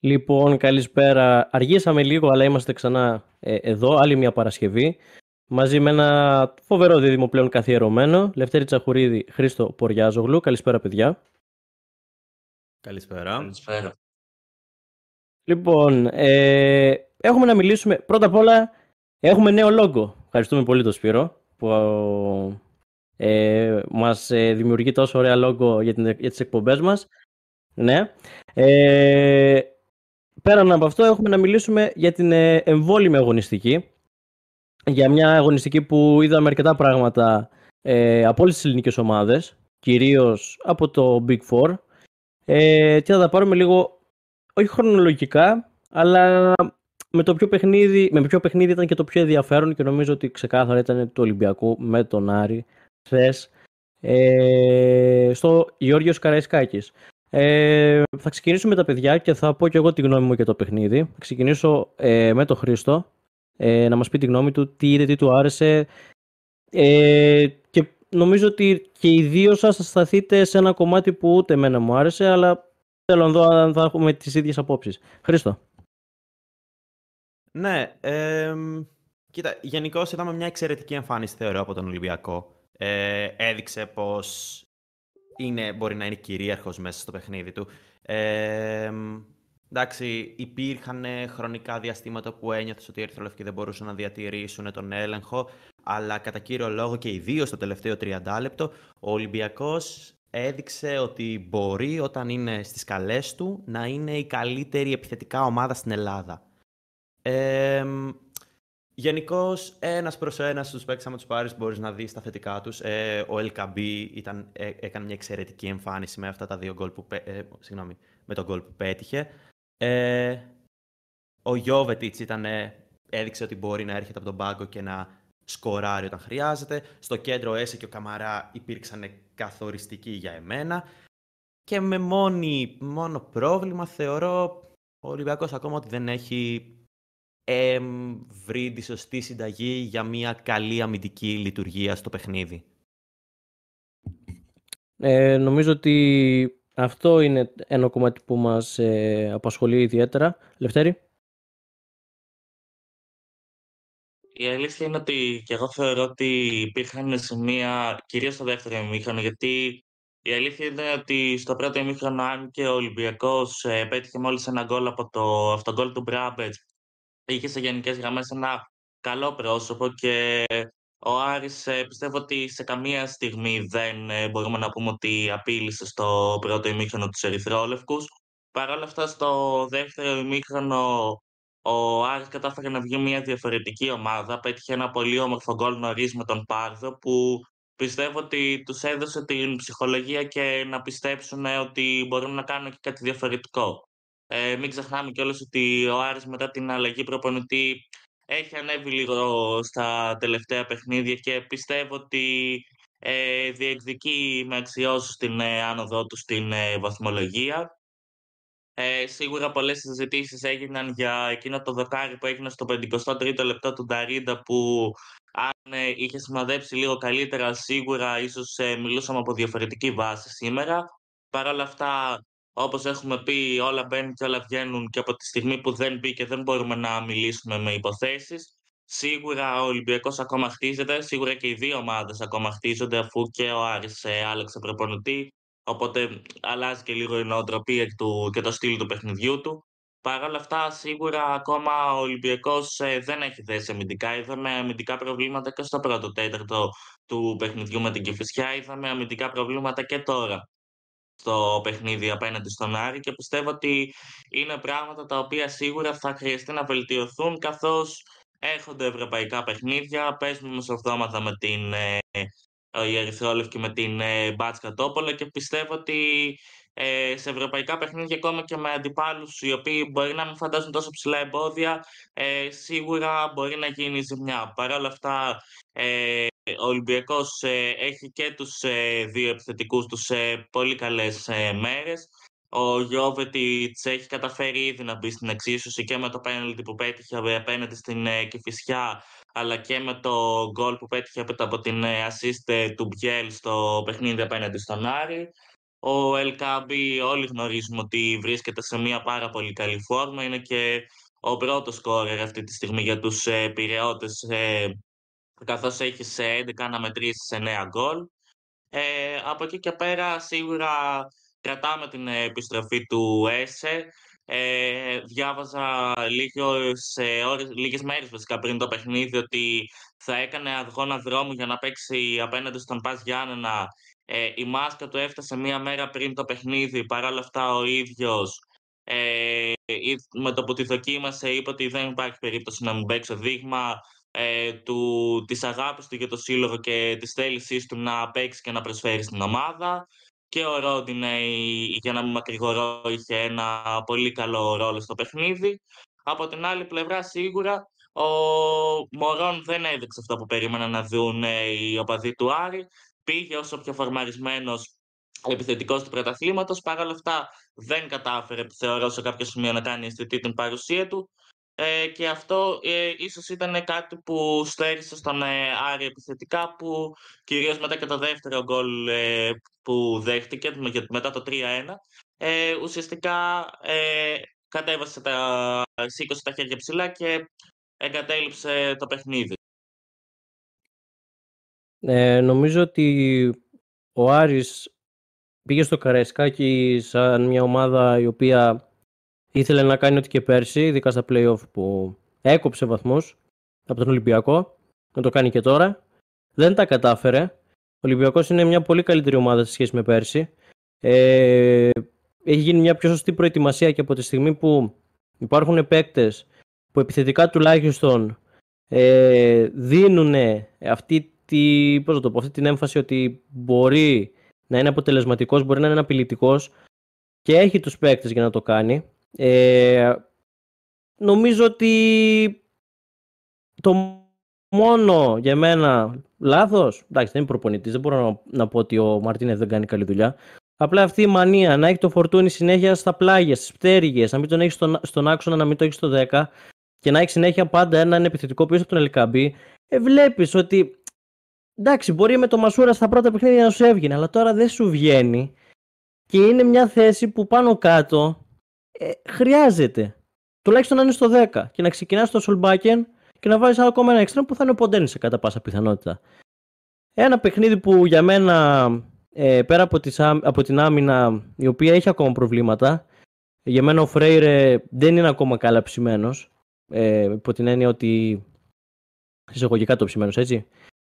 Λοιπόν, καλησπέρα. Αργήσαμε λίγο, αλλά είμαστε ξανά ε, εδώ, άλλη μια Παρασκευή. Μαζί με ένα φοβερό δίδυμο πλέον καθιερωμένο, Λευτέρη Τσαχουρίδη, Χρήστο Ποριάζογλου. Καλησπέρα, παιδιά. Καλησπέρα. Καλησπέρα. Λοιπόν, ε, έχουμε να μιλήσουμε. Πρώτα απ' όλα, έχουμε νέο λόγο. Ευχαριστούμε πολύ τον Σπύρο που ε, μας ε, δημιουργεί τόσο ωραία λόγο για, την, για τις εκπομπές μας. Ναι. Ε, πέραν από αυτό έχουμε να μιλήσουμε για την ε, εμβόλυμη αγωνιστική. Για μια αγωνιστική που είδαμε αρκετά πράγματα ε, από όλες τις ελληνικές ομάδες, κυρίως από το Big Four. Ε, και θα τα πάρουμε λίγο, όχι χρονολογικά, αλλά με το πιο παιχνίδι, με ποιο παιχνίδι ήταν και το πιο ενδιαφέρον και νομίζω ότι ξεκάθαρα ήταν το Ολυμπιακό με τον Άρη χθες ε, στο Γιώργος Καραϊσκάκης. Ε, θα ξεκινήσω με τα παιδιά και θα πω και εγώ τη γνώμη μου για το παιχνίδι. Θα ξεκινήσω ε, με τον Χρήστο ε, να μας πει τη γνώμη του, τι είδε, τι του άρεσε ε, και νομίζω ότι και οι δύο σας θα σταθείτε σε ένα κομμάτι που ούτε εμένα μου άρεσε αλλά θέλω να δω αν θα έχουμε τις ίδιες απόψεις. Χρήστο. Ναι, ε, κοίτα, γενικώς είδαμε μια εξαιρετική εμφάνιση θεωρώ από τον Ολυμπιακό. Ε, έδειξε πως είναι, μπορεί να είναι κυρίαρχος μέσα στο παιχνίδι του. Ε, εντάξει, υπήρχαν χρονικά διαστήματα που ένιωθες ότι οι Ερυθρολευκοί δεν μπορούσαν να διατηρήσουν τον έλεγχο, αλλά κατά κύριο λόγο και ιδίω στο τελευταίο 30 λεπτό, ο Ολυμπιακός έδειξε ότι μπορεί όταν είναι στις καλές του να είναι η καλύτερη επιθετικά ομάδα στην Ελλάδα. Ε, Γενικώς, ένας προς ένας στου παίκτες, άμα τους πάρεις, μπορείς να δεις τα θετικά τους. Ε, ο LKB ήταν, ε, έκανε μια εξαιρετική εμφάνιση με αυτά τα δύο γκολ που, ε, συγγνώμη, με τον γκολ που πέτυχε. Ε, ο Γιώβετιτς ήταν, έδειξε ότι μπορεί να έρχεται από τον πάγκο και να σκοράρει όταν χρειάζεται. Στο κέντρο Έσε και ο Καμαρά υπήρξαν καθοριστικοί για εμένα. Και με μόνη, μόνο πρόβλημα θεωρώ ο Ολυμπιακός ακόμα ότι δεν έχει ε, βρει τη σωστή συνταγή για μια καλή αμυντική λειτουργία στο παιχνίδι. Ε, νομίζω ότι αυτό είναι ένα κομμάτι που μας ε, απασχολεί ιδιαίτερα. Λευτέρη; Η αλήθεια είναι ότι και εγώ θεωρώ ότι υπήρχαν σημεία, κυρίως στο δεύτερο ημίχρονο, γιατί η αλήθεια είναι ότι στο πρώτο ημίχρονο, αν και ο Ολυμπιακός ε, πέτυχε μόλις ένα γκολ από το αυτογκόλ του Μπράμπετς είχες σε γενικές γραμμές ένα καλό πρόσωπο και ο Άρης ε, πιστεύω ότι σε καμία στιγμή δεν ε, μπορούμε να πούμε ότι απείλησε στο πρώτο ημίχρονο τους Ερυθρόλευκους. Παρ' όλα αυτά στο δεύτερο ημίχρονο ο Άρης κατάφερε να βγει μια διαφορετική ομάδα. Πέτυχε ένα πολύ όμορφο γκολ νωρίς με τον Πάρδο που πιστεύω ότι τους έδωσε την ψυχολογία και να πιστέψουν ότι μπορούν να κάνουν και κάτι διαφορετικό. Ε, μην ξεχνάμε κιόλας ότι ο Άρης μετά την αλλαγή προπονητή έχει ανέβει λίγο στα τελευταία παιχνίδια και πιστεύω ότι ε, διεκδικεί με αξιώσεις την ε, άνοδό του στην ε, βαθμολογία. Ε, σίγουρα πολλές συζητήσεις έγιναν για εκείνο το δοκάρι που έγινε στο 53ο λεπτό του Νταρίντα που αν ε, είχε σημαδέψει λίγο καλύτερα σίγουρα ίσως ε, μιλούσαμε από διαφορετική βάση σήμερα. Παρ' όλα αυτά όπως έχουμε πει, όλα μπαίνουν και όλα βγαίνουν και από τη στιγμή που δεν μπήκε δεν μπορούμε να μιλήσουμε με υποθέσεις. Σίγουρα ο Ολυμπιακός ακόμα χτίζεται, σίγουρα και οι δύο ομάδες ακόμα χτίζονται αφού και ο Άρης ε, άλλαξε προπονητή, οπότε αλλάζει και λίγο η νοοτροπία του και το στυλ του παιχνιδιού του. Παρ' όλα αυτά, σίγουρα ακόμα ο Ολυμπιακός ε, δεν έχει θέσει αμυντικά. Είδαμε αμυντικά προβλήματα και στο πρώτο τέταρτο του παιχνιδιού με την Κηφισιά. Είδαμε αμυντικά προβλήματα και τώρα στο παιχνίδι απέναντι στον Άρη και πιστεύω ότι είναι πράγματα τα οποία σίγουρα θα χρειαστεί να βελτιωθούν καθώς έχονται ευρωπαϊκά παιχνίδια, παίζουμε μεσοβδόματα με την ε, η με την ε, Μπάτσκα Τόπολα και πιστεύω ότι ε, σε ευρωπαϊκά παιχνίδια ακόμα και με αντιπάλους οι οποίοι μπορεί να μην φαντάζουν τόσο ψηλά εμπόδια ε, σίγουρα μπορεί να γίνει ζημιά. Παρ' όλα αυτά ε, ο Ολυμπιακός ε, έχει και τους ε, δύο επιθετικούς τους σε πολύ καλές ε, μέρες. Ο Γιώβετιτς έχει καταφέρει ήδη να μπει στην εξίσωση και με το πέναλτι που πέτυχε απέναντι στην ε, Κηφισιά αλλά και με το γκολ που πέτυχε από την assist του Μπιέλ στο παιχνίδι απέναντι στον Άρη. Ο Ελκάμπη όλοι γνωρίζουμε ότι βρίσκεται σε μια πάρα πολύ καλή φόρμα. Είναι και ο πρώτος σκόρερ αυτή τη στιγμή για τους ε, Πειραιώτες, ε, καθώς έχει σε 11 αναμετρήσεις σε 9 γκολ. Ε, από εκεί και πέρα σίγουρα κρατάμε την επιστροφή του ΕΣΕ. Ε, διάβαζα λίγες, ε, ώρες, λίγες μέρες βασικά πριν το παιχνίδι ότι θα έκανε αγώνα δρόμου για να παίξει απέναντι στον Πας Γιάννενα. Ε, η μάσκα του έφτασε μία μέρα πριν το παιχνίδι, παρόλα αυτά ο ίδιος ε, με το που τη δοκίμασε είπε ότι δεν υπάρχει περίπτωση να μην παίξει δείγμα ε, του, της αγάπης του για το σύλλογο και της θέλησής του να παίξει και να προσφέρει στην ομάδα. Και ο Ρόντινε, για να μην μακρηγορώ, είχε ένα πολύ καλό ρόλο στο παιχνίδι. Από την άλλη πλευρά, σίγουρα, ο Μωρόν δεν έδειξε αυτό που περίμεναν να δουν οι οπαδοί του Άρη. Πήγε όσο πιο φορμαρισμένος επιθετικός του πρωταθλήματος. Παρ' όλα αυτά, δεν κατάφερε, θεωρώ, σε κάποιο σημείο να κάνει αισθητή την παρουσία του. Ε, και αυτό ε, ίσως ήταν κάτι που στέρισε στον ε, Άρη επιθετικά που κυρίως μετά και το δεύτερο γκολ ε, που δέχτηκε μετά το 3-1 ε, ουσιαστικά ε, κατέβασε τα, σήκωσε τα χέρια ψηλά και εγκατέλειψε το παιχνίδι. Ε, νομίζω ότι ο Άρης πήγε στο Καραϊσκάκι σαν μια ομάδα η οποία ήθελε να κάνει ό,τι και πέρσι, ειδικά στα play-off που έκοψε βαθμούς από τον Ολυμπιακό, να το κάνει και τώρα. Δεν τα κατάφερε. Ο Ολυμπιακός είναι μια πολύ καλύτερη ομάδα σε σχέση με πέρσι. Ε, έχει γίνει μια πιο σωστή προετοιμασία και από τη στιγμή που υπάρχουν παίκτες που επιθετικά τουλάχιστον ε, δίνουν αυτή, τη, πώς το πω, αυτή την έμφαση ότι μπορεί να είναι αποτελεσματικός, μπορεί να είναι απειλητικός και έχει τους παίκτες για να το κάνει. Ε, νομίζω ότι το μόνο για μένα λάθος, εντάξει δεν είναι προπονητής, δεν μπορώ να, να πω ότι ο Μαρτίνεθ δεν κάνει καλή δουλειά. Απλά αυτή η μανία να έχει το φορτούνι συνέχεια στα πλάγια, στις πτέρυγες, να μην τον έχει στον, στον άξονα, να μην το έχει στο 10 και να έχει συνέχεια πάντα έναν επιθετικό πίσω από τον Ελκαμπή, ε, βλέπεις ότι εντάξει, μπορεί με το Μασούρα στα πρώτα παιχνίδια να σου έβγαινε, αλλά τώρα δεν σου βγαίνει. Και είναι μια θέση που πάνω κάτω ε, χρειάζεται. Τουλάχιστον να είναι στο 10 και να ξεκινάς στο Σολμπάκεν και να βάζεις ακόμα ένα εξτρέμ που θα είναι ο Ποντένσε κατά πάσα πιθανότητα. Ένα παιχνίδι που για μένα ε, πέρα από, τις, από την άμυνα η οποία έχει ακόμα προβλήματα για μένα ο Φρέιρε δεν είναι ακόμα καλά ψημένος ε, υπό την έννοια ότι εισαγωγικά το ψημένος έτσι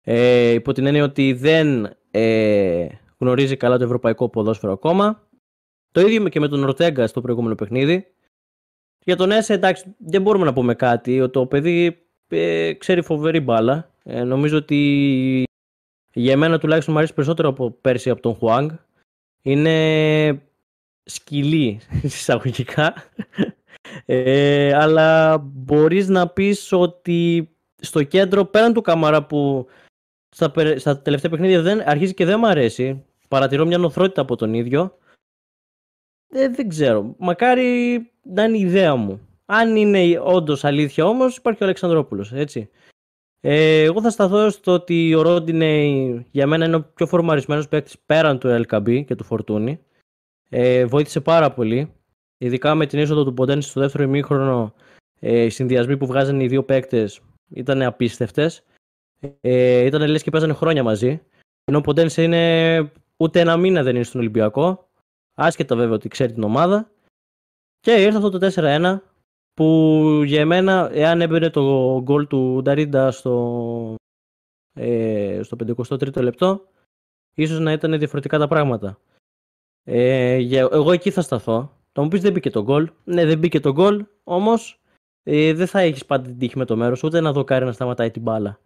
ε, υπό την έννοια ότι δεν ε, γνωρίζει καλά το ευρωπαϊκό ποδόσφαιρο ακόμα το ίδιο και με τον Ορτέγκα στο προηγούμενο παιχνίδι για τον Έσε εντάξει δεν μπορούμε να πούμε κάτι το παιδί ε, ξέρει φοβερή μπάλα ε, νομίζω ότι για μένα τουλάχιστον μου αρέσει περισσότερο από πέρσι από τον Χουάνγκ. Είναι σκυλή εισαγωγικά. Ε, αλλά μπορείς να πεις ότι στο κέντρο πέραν του Καμαρά που στα, στα τελευταία παιχνίδια δεν, αρχίζει και δεν μου αρέσει. Παρατηρώ μια νοθρότητα από τον ίδιο. Ε, δεν ξέρω. Μακάρι να είναι η ιδέα μου. Αν είναι όντως αλήθεια όμως υπάρχει ο Αλεξανδρόπουλος, έτσι. Ε, εγώ θα σταθώ στο ότι ο Ρόντινε για μένα είναι ο πιο φορμαρισμένος παίκτης πέραν του LKB και του Φορτούνη. Ε, βοήθησε πάρα πολύ. Ειδικά με την είσοδο του Ποντένση στο δεύτερο ημίχρονο, ε, οι συνδυασμοί που βγάζανε οι δύο παίκτες ήταν απίστευτες. Ε, ήταν λες και παίζανε χρόνια μαζί. Ενώ ο Ποντένση είναι ούτε ένα μήνα δεν είναι στον Ολυμπιακό. Άσχετα βέβαια ότι ξέρει την ομάδα. Και ήρθε αυτό το 4-1 που για εμένα, εάν έμπαινε το γκολ του Νταρίντα στο, ε, στο 53ο λεπτό, ίσως να ήταν διαφορετικά τα πράγματα. Ε, για, εγώ εκεί θα σταθώ. Θα μου πεις δεν μπήκε το γκολ. Ναι, δεν μπήκε το γκολ, όμως ε, δεν θα έχεις πάντα την τύχη με το μέρος, ούτε να δοκάρει να σταματάει την μπάλα.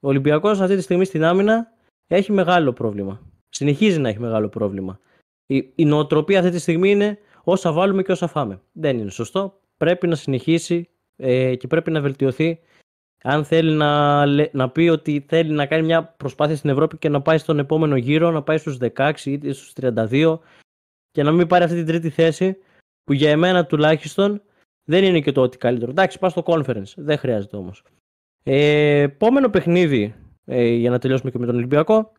Ο Ολυμπιακός αυτή τη στιγμή στην άμυνα έχει μεγάλο πρόβλημα. Συνεχίζει να έχει μεγάλο πρόβλημα. Η, η νοοτροπία αυτή τη στιγμή είναι όσα βάλουμε και όσα φάμε. Δεν είναι σωστό πρέπει να συνεχίσει ε, και πρέπει να βελτιωθεί αν θέλει να, να πει ότι θέλει να κάνει μια προσπάθεια στην Ευρώπη και να πάει στον επόμενο γύρο, να πάει στους 16 ή στους 32 και να μην πάρει αυτή την τρίτη θέση που για εμένα τουλάχιστον δεν είναι και το ότι καλύτερο. Εντάξει, πάω στο conference, δεν χρειάζεται όμως. Ε, επόμενο παιχνίδι, ε, για να τελειώσουμε και με τον Ολυμπιακό,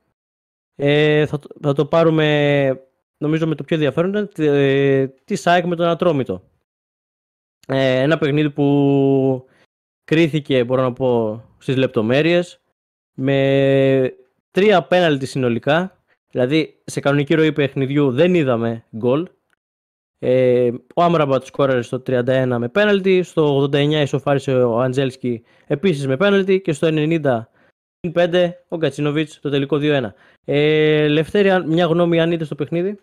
ε, θα, θα το πάρουμε νομίζω με το πιο ενδιαφέρον ήταν ε, τη ΣΑΕΚ με τον Ατρόμητο. Ε, ένα παιχνίδι που κρίθηκε, μπορώ να πω, στις λεπτομέρειες με τρία πέναλτι συνολικά. Δηλαδή, σε κανονική ροή παιχνιδιού δεν είδαμε γκολ. Ε, ο Άμραμπατς σκόραρε στο 31 με πέναλτι, στο 89 ισοφάρισε ο Αντζέλσκι επίσης με πέναλτι και στο 90 5 ο Γκατσίνοβιτς το τελικό 2-1. Ε, Λευτέρη, μια γνώμη αν είδες στο παιχνίδι;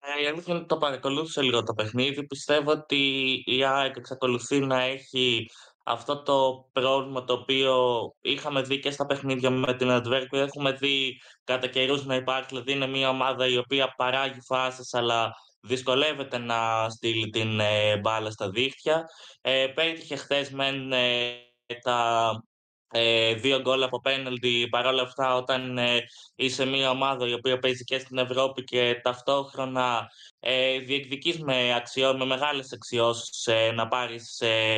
Ε, η αλήθεια είναι ότι το παρακολούθησε λίγο το παιχνίδι. Πιστεύω ότι η ΑΕΚ εξακολουθεί να έχει αυτό το πρόβλημα το οποίο είχαμε δει και στα παιχνίδια με την Αντβέρκου. Έχουμε δει κατά καιρούς να υπάρχει, δηλαδή είναι μια ομάδα η οποία παράγει φάσεις αλλά δυσκολεύεται να στείλει την ε, μπάλα στα δίχτυα. Ε, πέτυχε χθες μεν ε, τα ε, δύο γκολ από πέναλτι. Παρ' όλα αυτά, όταν ε, είσαι μια ομάδα η οποία παίζει και στην Ευρώπη και ταυτόχρονα ε, διεκδικείς με, αξιό, με μεγάλες αξιώσεις ε, να πάρεις ε,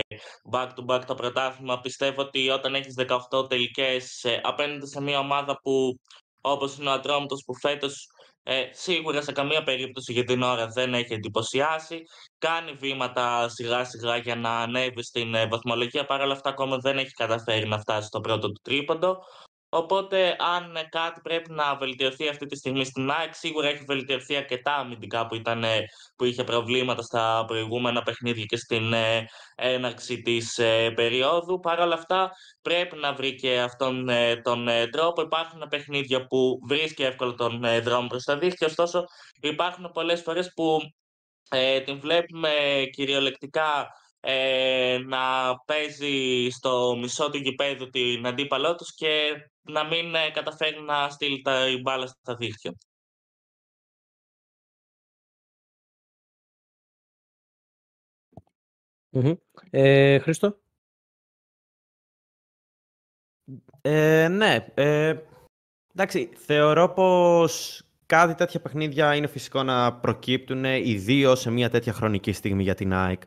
back-to-back το πρωτάθλημα, πιστεύω ότι όταν έχεις 18 τελικές ε, απέναντι σε μια ομάδα που όπως είναι ο Ατρόμητος που φέτος ε, σίγουρα σε καμία περίπτωση για την ώρα δεν έχει εντυπωσιάσει. Κάνει βήματα σιγά σιγά για να ανέβει στην ε, βαθμολογία. Παρ' όλα αυτά ακόμα δεν έχει καταφέρει να φτάσει στο πρώτο του τρίποντο. Οπότε, αν κάτι πρέπει να βελτιωθεί αυτή τη στιγμή στην ΑΕΚ, σίγουρα έχει βελτιωθεί αρκετά αμυντικά που, ήταν, που είχε προβλήματα στα προηγούμενα παιχνίδια και στην ε, έναρξη της ε, περίοδου. Παρ' όλα αυτά, πρέπει να βρει και αυτόν ε, τον τρόπο. Υπάρχουν παιχνίδια που βρίσκει εύκολα τον δρόμο προς τα δίχτυα, ωστόσο, υπάρχουν πολλές φορές που την βλέπουμε κυριολεκτικά ε, να παίζει στο μισό του γηπέδου την αντίπαλό τους και να μην ε, καταφέρει να στείλει τα η μπάλα στα δίχτυα. Ε, Χρήστο; Ε, ναι. Ε, εντάξει, θεωρώ πως κάτι τέτοια παιχνίδια είναι φυσικό να προκύπτουν, ιδίως σε μια τέτοια χρονική στιγμή για την ΑΕΚ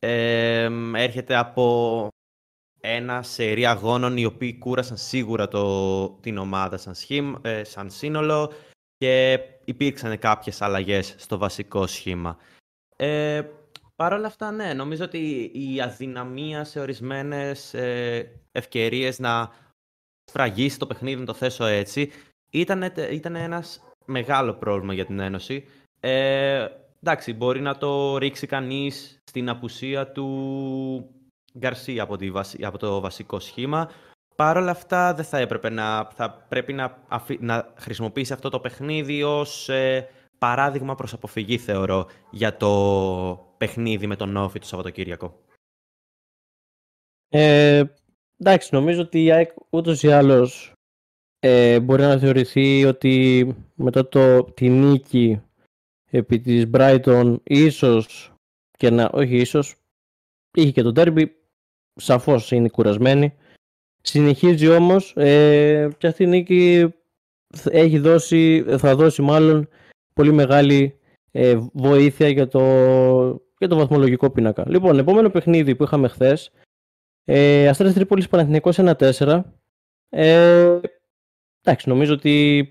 έρχεται από ένα σερί αγώνων οι οποίοι κούρασαν σίγουρα το, την ομάδα σαν, σχήμα, ε, σαν σύνολο και υπήρξαν κάποιες αλλαγές στο βασικό σχήμα. Ε, Παρ' όλα αυτά, ναι, νομίζω ότι η αδυναμία σε ορισμένες ε, ευκαιρίες να σφραγίσει το παιχνίδι, να το θέσω έτσι, ήταν, ήταν ένας μεγάλο πρόβλημα για την Ένωση. Ε, εντάξει, μπορεί να το ρίξει κανείς στην απουσία του Γκαρσία από, από το βασικό σχήμα. Παρ' όλα αυτά δεν θα έπρεπε να, θα πρέπει να, να χρησιμοποιήσει αυτό το παιχνίδι ως ε, παράδειγμα προς αποφυγή θεωρώ για το παιχνίδι με τον Όφη το Σαββατοκύριακο. Ε, εντάξει, νομίζω ότι η ΑΕΚ ούτως ή άλλως ε, μπορεί να θεωρηθεί ότι μετά το, τη νίκη επί της Brighton ίσως και να, όχι ίσως, είχε και το τέρμπι, σαφώς είναι κουρασμένη. Συνεχίζει όμως ε, και αυτή η νίκη έχει δώσει, θα δώσει μάλλον πολύ μεγάλη ε, βοήθεια για το, για το βαθμολογικό πίνακα. Λοιπόν, επόμενο παιχνίδι που είχαμε χθες. Ε, Αστέρας Τρίπολης Παναθηναϊκός 1-4. Ε, εντάξει, νομίζω ότι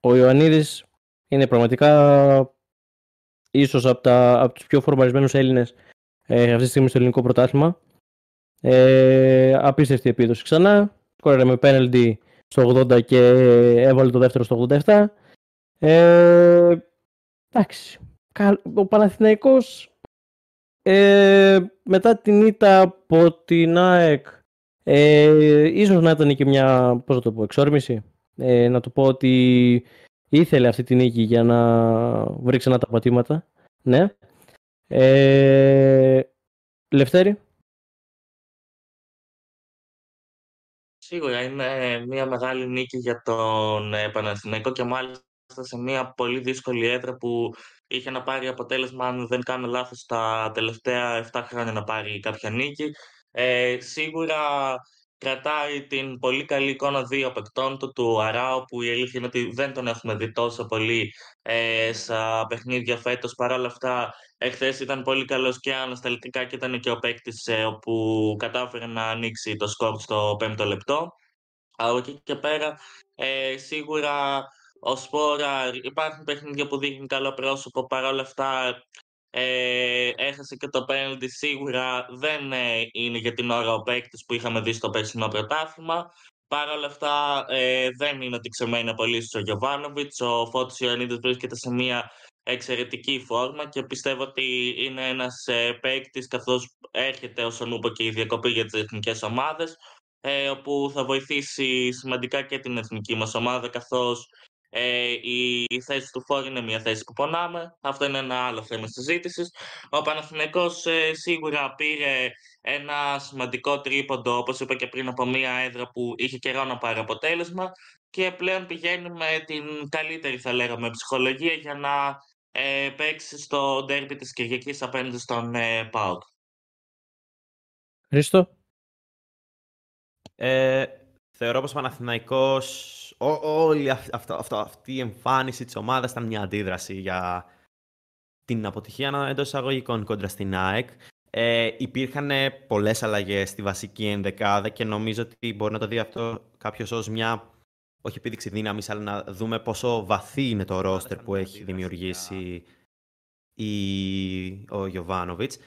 ο Ιωαννίδης είναι πραγματικά ίσως από, τα, από τους πιο φορμαρισμένους Έλληνες ε, αυτή τη στιγμή στο ελληνικό πρωτάθλημα. Ε, απίστευτη επίδοση ξανά. Σκόραρε με πέναλτι στο 80 και έβαλε το δεύτερο στο 87. Ε, εντάξει. Ο Παναθηναϊκός ε, μετά την ήττα από την ΑΕΚ ε, ίσως να ήταν και μια πώς το πω, εξόρμηση. Ε, να το πω ότι ήθελε αυτή την νίκη για να βρει ξανά τα πατήματα. Ναι. Ε, Λευτέρη. Σίγουρα είναι μια μεγάλη νίκη για τον ε, Παναθηναϊκό και μάλιστα σε μια πολύ δύσκολη έδρα που είχε να πάρει αποτέλεσμα, αν δεν κάνω λάθος, τα τελευταία 7 χρόνια να πάρει κάποια νίκη. Ε, σίγουρα κρατάει την πολύ καλή εικόνα δύο παικτών του, του Αράου, που η αλήθεια είναι ότι δεν τον έχουμε δει τόσο πολύ ε, στα παιχνίδια φέτος. Παρ' όλα αυτά, εχθές ήταν πολύ καλός και ανασταλτικά και ήταν και ο παίκτης ε, όπου κατάφερε να ανοίξει το σκορ στο πέμπτο λεπτό. Από εκεί και πέρα, ε, σίγουρα ο Σπόρα, υπάρχουν παιχνίδια που δείχνουν καλό πρόσωπο, παρόλα αυτά ε, έχασε και το πέναλτι σίγουρα δεν ε, είναι για την ώρα ο παίκτης που είχαμε δει στο περσινό πρωτάθλημα. Παρ' όλα αυτά ε, δεν είναι ότι ξεμένει πολύ ο Γιωβάνοβιτς. Ο Φώτης Ιωαννίδης βρίσκεται σε μια εξαιρετική φόρμα και πιστεύω ότι είναι ένας ε, παίκτης καθώς έρχεται όσον ούπο και η διακοπή για τις εθνικές ομάδες ε, όπου θα βοηθήσει σημαντικά και την εθνική μας ομάδα καθώς ε, η, θέση του Φόρ είναι μια θέση που πονάμε. Αυτό είναι ένα άλλο θέμα συζήτησης. Ο Παναθηναϊκός ε, σίγουρα πήρε ένα σημαντικό τρίποντο, όπως είπα και πριν, από μια έδρα που είχε καιρό να πάρει αποτέλεσμα και πλέον πηγαίνει με την καλύτερη, θα λέγαμε, ψυχολογία για να ε, παίξει στο ντέρμπι της Κυριακής απέναντι στον ε, ΠΑΟΚ. Χρήστο. Ε, θεωρώ πως ο Παναθηναϊκός όλη αυτή η εμφάνιση της ομάδας ήταν μια αντίδραση για την αποτυχία εντός εισαγωγικών κόντρα στην ΑΕΚ. Ε, υπήρχαν πολλές αλλαγές στη βασική ενδεκάδα και νομίζω ότι μπορεί να το δει αυτό κάποιος ως μια όχι επίδειξη δύναμης, αλλά να δούμε πόσο βαθύ είναι το ρόστερ που έχει δημιουργήσει η... ο Γιωβάνοβιτς.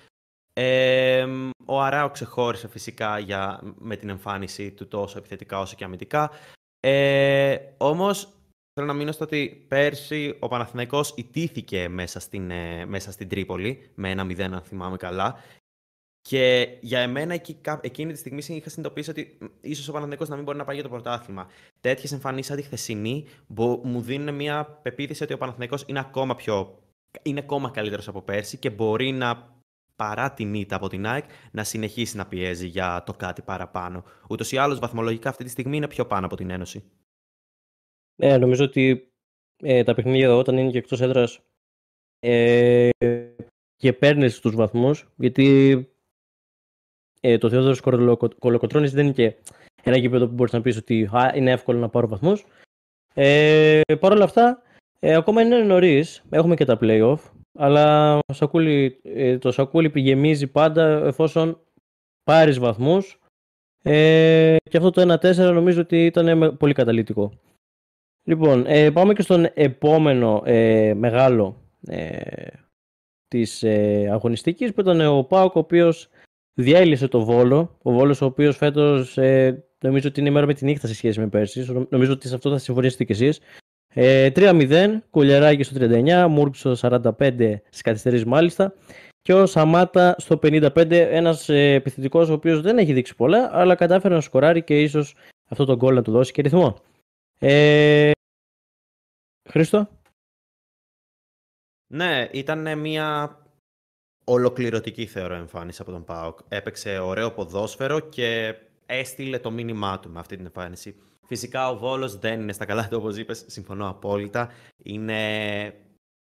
Ε, ο Αράου ξεχώρισε φυσικά για, με την εμφάνιση του τόσο επιθετικά όσο και αμυντικά. Ε, Όμως, θέλω να μείνω στο ότι πέρσι ο Παναθηναϊκός ιτήθηκε μέσα στην, ε, μέσα στην Τρίπολη με ένα 0, αν θυμάμαι καλά. Και για εμένα εκεί, εκείνη τη στιγμή είχα συνειδητοποιήσει ότι ίσως ο Παναθηναϊκός να μην μπορεί να πάει για το πρωτάθλημα. Τέτοιες εμφανίσεις σαν τη χθεσινή μου δίνουν μια πεποίθηση ότι ο Παναθηναϊκός είναι ακόμα πιο. είναι ακόμα καλύτερος από πέρσι και μπορεί να παρά την ήττα από την ΑΕΚ, να συνεχίσει να πιέζει για το κάτι παραπάνω. Ούτως ή άλλως, βαθμολογικά αυτή τη στιγμή είναι πιο πάνω από την Ένωση. Ναι, νομίζω ότι ε, τα παιχνίδια όταν είναι και εκτός έδρας ε, και παίρνεις τους βαθμούς, γιατί ε, το Θεόδωρος Κολοκοτρόνη δεν είναι και ένα γήπεδο που μπορείς να πεις ότι α, είναι εύκολο να πάρω βαθμούς. Ε, Παρ' όλα αυτά, ε, ακόμα είναι νωρίς. Έχουμε και τα playoff. Αλλά σακούλι, ε, το σακούλι πηγεμίζει πάντα εφόσον πάρεις βαθμούς ε, και αυτό το 1-4 νομίζω ότι ήταν πολύ καταλήτικο. Λοιπόν, ε, πάμε και στον επόμενο ε, μεγάλο ε, της ε, αγωνιστικής που ήταν ο Πάοκ ο οποίος διέλυσε το Βόλο. Ο Βόλος ο οποίος φέτος ε, νομίζω ότι είναι η μέρα με τη νύχτα σε σχέση με πέρσι. Νομίζω ότι σε αυτό θα συμφωνήσετε κι εσείς. Ε, 3-0, Κουλιαράκη στο 39, Μούρκ στο 45 στις καθυστερήσεις μάλιστα. Και ο Σαμάτα στο 55, ένας ε, επιθετικός ο οποίος δεν έχει δείξει πολλά, αλλά κατάφερε να σκοράρει και ίσως αυτό το γκολ να του δώσει και ρυθμό. Ε, Χρήστο; Ναι, ήταν μια ολοκληρωτική θεωρώ εμφάνιση από τον ΠΑΟΚ. Έπαιξε ωραίο ποδόσφαιρο και έστειλε το μήνυμά του με αυτή την εμφάνιση. Φυσικά ο Βόλος δεν είναι στα καλά του όπως είπες, συμφωνώ απόλυτα. Είναι...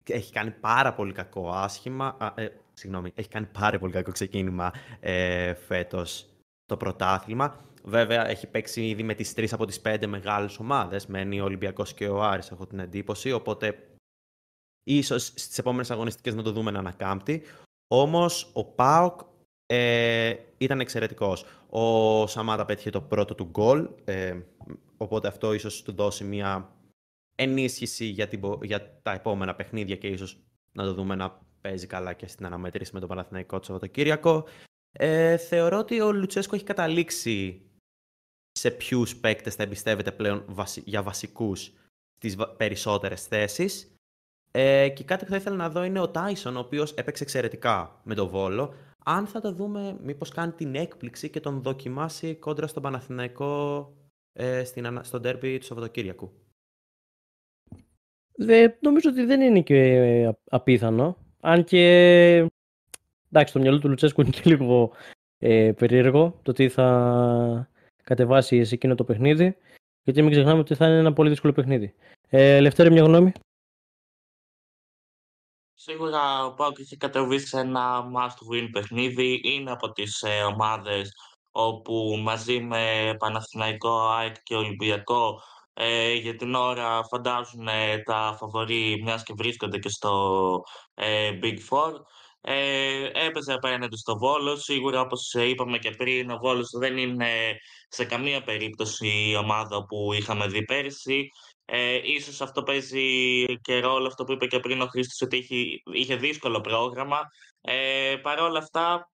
Έχει κάνει πάρα πολύ κακό άσχημα, α, ε, συγγνώμη, έχει κάνει πάρα πολύ κακό ξεκίνημα ε, φέτος το πρωτάθλημα. Βέβαια έχει παίξει ήδη με τις τρεις από τις πέντε μεγάλες ομάδες, μένει ο Ολυμπιακός και ο Άρης έχω την εντύπωση, οπότε ίσως στις επόμενες αγωνιστικές να το δούμε να ανακάμπτει. Όμως ο ΠΑΟΚ ε, ήταν εξαιρετικός. Ο Σαμάτα πέτυχε το πρώτο του γκολ, ε, οπότε αυτό ίσως του δώσει μια ενίσχυση για, την, για τα επόμενα παιχνίδια και ίσως να το δούμε να παίζει καλά και στην αναμέτρηση με τον Παναθηναϊκό το Σαββατοκύριακο. Ε, θεωρώ ότι ο Λουτσέσκο έχει καταλήξει σε ποιους παίκτες θα εμπιστεύεται πλέον για βασικούς στις περισσότερες θέσεις. Ε, και κάτι που θα ήθελα να δω είναι ο Τάισον, ο οποίος έπαιξε εξαιρετικά με τον Βόλο, αν θα το δούμε, μήπως κάνει την έκπληξη και τον δοκιμάσει κόντρα στον Παναθηναϊκό ε, στην, στο ντέρμπι του Σαββατοκύριακου. Δε, νομίζω ότι δεν είναι και ε, απίθανο. Αν και εντάξει, το μυαλό του Λουτσέσκου είναι και λίγο ε, περίεργο το τι θα κατεβάσει σε εκείνο το παιχνίδι. Γιατί μην ξεχνάμε ότι θα είναι ένα πολύ δύσκολο παιχνίδι. Ε, Λευτέρη, μια γνώμη; Σίγουρα ο Πάουκ έχει κατεβεί σε ένα must-win παιχνίδι. Είναι από τις ε, ομάδες όπου μαζί με Παναθηναϊκό, ΑΕΚ και Ολυμπιακό ε, για την ώρα φαντάζουν ε, τα φαβορή μιας και βρίσκονται και στο ε, Big Four. Ε, έπαιζε απέναντι στο Βόλος. Σίγουρα, όπως είπαμε και πριν, ο Βόλος δεν είναι σε καμία περίπτωση η ομάδα που είχαμε δει πέρυσι. Ε, ίσως αυτό παίζει και ρόλο αυτό που είπε και πριν ο Χρήστος ότι είχε, είχε δύσκολο πρόγραμμα. Ε, Παρ' όλα αυτά,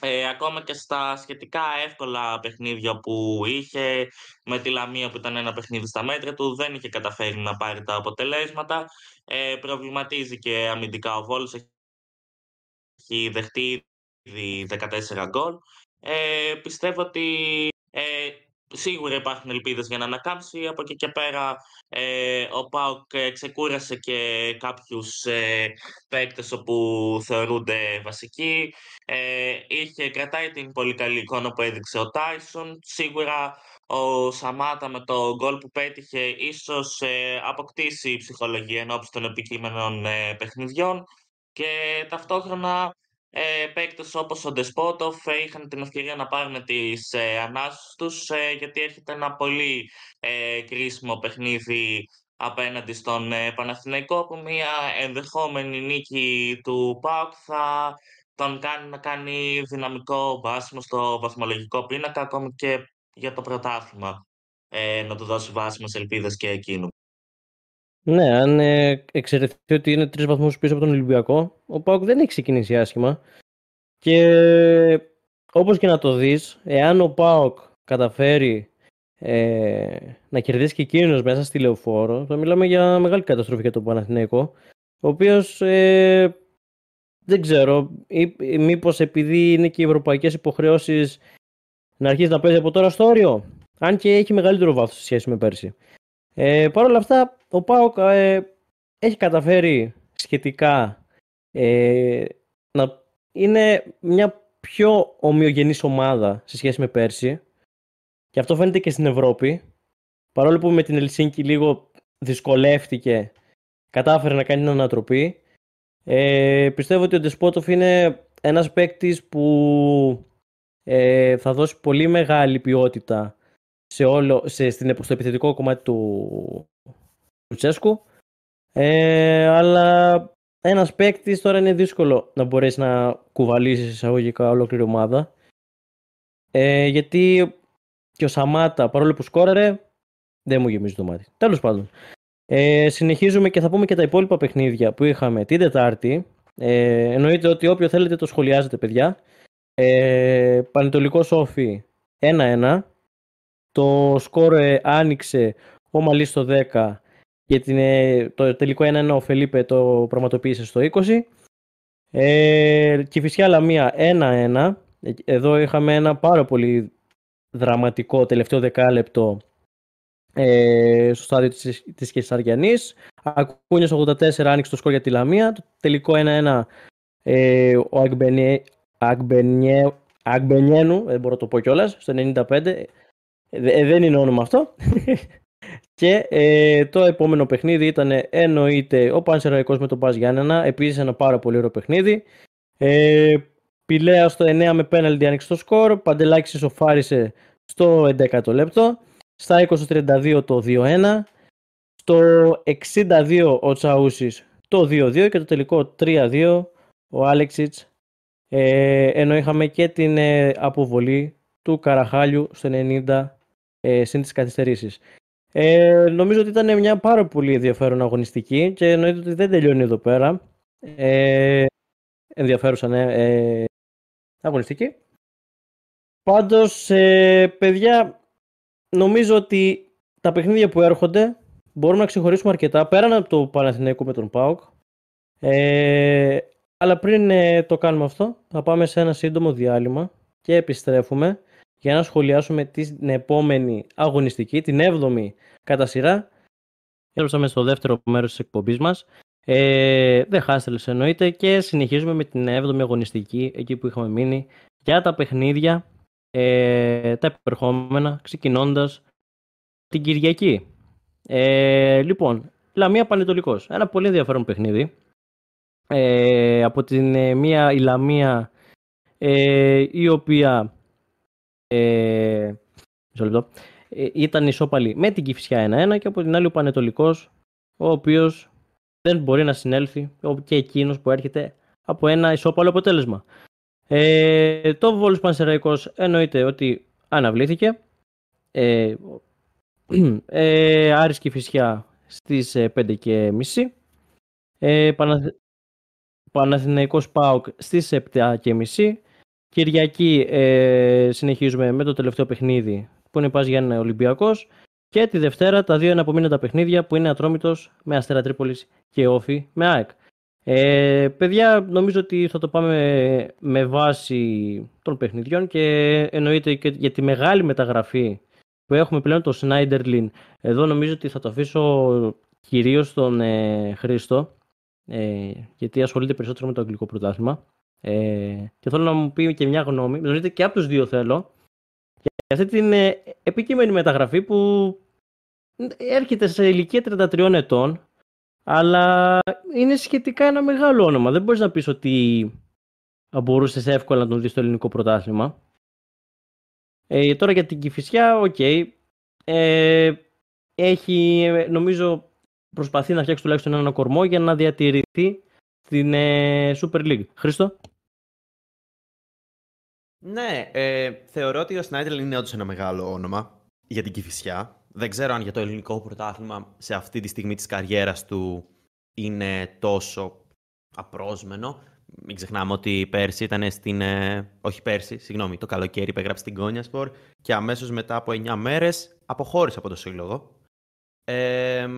ε, ακόμα και στα σχετικά εύκολα παιχνίδια που είχε, με τη Λαμία που ήταν ένα παιχνίδι στα μέτρα του, δεν είχε καταφέρει να πάρει τα αποτελέσματα. Ε, προβληματίζει και αμυντικά ο Βόλος, έχει δεχτεί ήδη 14 γκολ. Ε, πιστεύω ότι ε, σίγουρα υπάρχουν ελπίδες για να ανακάμψει. Από εκεί και πέρα ε, ο ΠΑΟΚ ε, ξεκούρασε και κάποιους ε, παίκτες όπου θεωρούνται βασικοί. Ε, είχε, κρατάει την πολύ καλή εικόνα που έδειξε ο Τάισον. Σίγουρα ο Σαμάτα με το γκολ που πέτυχε ίσως ε, αποκτήσει ψυχολογία ενώπιση των επικείμενων ε, παιχνιδιών και ταυτόχρονα ε, παίκτες όπως ο Ντεσπότοφ ε, είχαν την ευκαιρία να πάρουν τις ε, ανάσες τους ε, γιατί έρχεται ένα πολύ ε, κρίσιμο παιχνίδι απέναντι στον ε, Παναθηναϊκό που μια ενδεχόμενη νίκη του ΠΑΟΚ θα τον κάνει να κάνει δυναμικό βάσιμο στο βαθμολογικό πίνακα ακόμη και για το πρωτάθλημα ε, να του δώσει βάσιμες ελπίδες και εκείνου. Ναι, αν ε, εξαιρεθεί ότι είναι τρεις βαθμούς πίσω από τον Ολυμπιακό, ο Πάουκ δεν έχει ξεκινήσει άσχημα. Και όπως και να το δεις, εάν ο Πάοκ καταφέρει ε, να κερδίσει και εκείνος μέσα στη λεωφόρο, θα μιλάμε για μεγάλη καταστροφή για τον Παναθηναϊκό, ο οποίος ε, δεν ξέρω, ή, μήπως επειδή είναι και οι ευρωπαϊκές υποχρεώσεις να αρχίσει να παίζει από τώρα στο όριο, αν και έχει μεγαλύτερο βάθος σε σχέση με πέρσι. Ε, Παρ' όλα αυτά, ο ΠΑΟΚ ε, έχει καταφέρει σχετικά ε, να είναι μια πιο ομοιογενής ομάδα σε σχέση με πέρσι και αυτό φαίνεται και στην Ευρώπη. Παρόλο που με την Ελσίνκη λίγο δυσκολεύτηκε, κατάφερε να κάνει την ανατροπή. Ε, πιστεύω ότι ο Ντεσπότοφ είναι ένας παίκτης που ε, θα δώσει πολύ μεγάλη ποιότητα σε όλο, σε, στην, στο επιθετικό κομμάτι του, του Τσέσκου. Ε, αλλά ένας παίκτης τώρα είναι δύσκολο να μπορέσεις να κουβαλήσεις εισαγωγικά ολόκληρη ομάδα. Ε, γιατί και ο Σαμάτα, παρόλο που σκόραρε, δεν μου γεμίζει το μάτι. Τέλος πάντων. Ε, συνεχίζουμε και θα πούμε και τα υπόλοιπα παιχνίδια που είχαμε την Τετάρτη. Ε, εννοείται ότι όποιο θέλετε το σχολιάζετε, παιδιά. Ε, Πανετολικό Σόφι 1-1. Το σκορ ε, άνοιξε ο Μαλής στο 10 και την, το τελικό 1-1 ο Φελίπε το πραγματοποίησες στο 20. Ε, και φυσικά Λαμία 1-1. Εδώ είχαμε ένα πάρα πολύ δραματικό τελευταίο δεκάλεπτο ε, στο στάδιο της, της Κεσαριανής. Ακούνιος 84 άνοιξε το σκορ για τη Λαμία. Το τελικό 1-1 ε, ο Αγμπενιένου, δεν μπορώ να το πω κιόλας, στο 95 ε, δεν είναι όνομα αυτό. Και ε, το επόμενο παιχνίδι ήταν εννοείται ο Πανσεραϊκός με τον Πας Γιάννενα. Επίσης ένα πάρα πολύ ωραίο παιχνίδι. Ε, Πηλαία στο 9 με πέναλτι άνοιξε το σκορ. Παντελάκης ισοφάρισε στο 11ο λεπτό. Στα 20-32 το 2-1. Στο 62 ο Τσαούσης το 2-2 και το τελικό 3-2 ο Άλεξιτς ε, ενώ είχαμε και την ε, αποβολή του Καραχάλιου στο 90 ε, συν τις καθυστερήσεις. Ε, νομίζω ότι ήταν μια πάρα πολύ ενδιαφέρον αγωνιστική και εννοείται ότι δεν τελειώνει εδώ πέρα. Ε, ενδιαφέρουσα, ναι, ε, αγωνιστική. Πάντως, ε, παιδιά, νομίζω ότι τα παιχνίδια που έρχονται μπορούμε να ξεχωρίσουμε αρκετά πέραν από το Παναθηναϊκό με τον ΠΑΟΚ. Ε, αλλά πριν ε, το κάνουμε αυτό, θα πάμε σε ένα σύντομο διάλειμμα και επιστρέφουμε για να σχολιάσουμε την επόμενη αγωνιστική, την 7η κατά σειρά. Έρθαμε στο δεύτερο μέρος της εκπομπής μας. Ε, δεν χάστελες εννοείται και συνεχίζουμε με την 7η αγωνιστική, εκεί που είχαμε μείνει, για τα παιχνίδια, ε, τα επερχόμενα, ξεκινώντας την Κυριακή. Ε, λοιπόν, Λαμία Πανετολικός. Ένα πολύ ενδιαφέρον παιχνίδι. Ε, από την ε, μία η Λαμία ε, η οποία ε, λεπτό, ε, ήταν ισόπαλη με την Κηφισιά 1-1 και από την άλλη ο Πανετολικός ο οποίος δεν μπορεί να συνέλθει και εκείνος που έρχεται από ένα ισόπαλο αποτέλεσμα. Ε, το Βόλος Πανσεραϊκός εννοείται ότι αναβλήθηκε. Ε, ε, Άρης Φυσιά στις 5 και μισή. Ε, Παναθ... Παναθηναϊκός ΠΑΟΚ στις 7 και μισή. Κυριακή ε, συνεχίζουμε με το τελευταίο παιχνίδι που είναι Πας Γιάννη Ολυμπιακός. Και τη Δευτέρα τα δύο εναπομείνοντα παιχνίδια που είναι Ατρόμητος με Αστέρα Τρίπολης και Όφη με ΑΕΚ. Ε, παιδιά, νομίζω ότι θα το πάμε με βάση των παιχνιδιών και εννοείται και για τη μεγάλη μεταγραφή που έχουμε πλέον το Snyderlin. Εδώ νομίζω ότι θα το αφήσω κυρίως στον ε, Χρήστο ε, γιατί ασχολείται περισσότερο με το αγγλικό πρωτάθλημα ε, και θέλω να μου πει και μια γνώμη, εννοείται και από τους δύο θέλω για αυτή την ε, επικείμενη μεταγραφή που έρχεται σε ηλικία 33 ετών αλλά είναι σχετικά ένα μεγάλο όνομα. Δεν μπορείς να πεις ότι μπορούσες εύκολα να τον δεις στο ελληνικό πρωτάθλημα. Ε, τώρα για την Κηφισιά, οκ. Okay. Ε, έχει, νομίζω, προσπαθεί να φτιάξει τουλάχιστον ένα κορμό για να διατηρηθεί στην ε, Super League. Χρήστο; Ναι, ε, θεωρώ ότι ο Σνάιντερ είναι όντως ένα μεγάλο όνομα για την Κηφισιά. Δεν ξέρω αν για το ελληνικό πρωτάθλημα σε αυτή τη στιγμή της καριέρας του είναι τόσο απρόσμενο. Μην ξεχνάμε ότι πέρσι ήταν στην... Ε, όχι πέρσι, συγγνώμη, το καλοκαίρι υπέγραψε στην Κόνια Σπορ και αμέσως μετά από 9 μέρες αποχώρησε από το σύλλογο. Ε,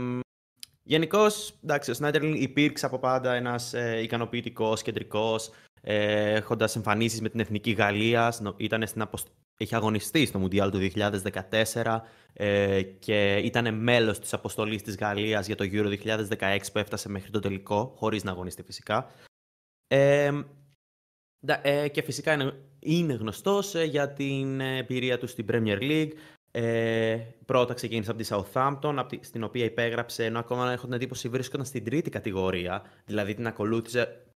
Γενικώς, εντάξει, ο Σνάιτερλιν υπήρξε από πάντα ένας ε, ικανοποιητικός, κεντρικός, ε, έχοντας εμφανίσεις με την εθνική Γαλλία. Ήταν στην Έχει αγωνιστεί στο Μουντιάλ του 2014 ε, και ήταν μέλος της αποστολής της Γαλλίας για το Euro 2016 που έφτασε μέχρι το τελικό, χωρίς να αγωνιστεί φυσικά. Ε, ε, και φυσικά είναι, είναι γνωστός ε, για την εμπειρία του στην Premier League. Ε, πρώτα ξεκίνησε από τη Southampton, από τη, στην οποία υπέγραψε, ενώ ακόμα έχω την εντύπωση βρίσκονταν στην τρίτη κατηγορία, δηλαδή την ακολούθησε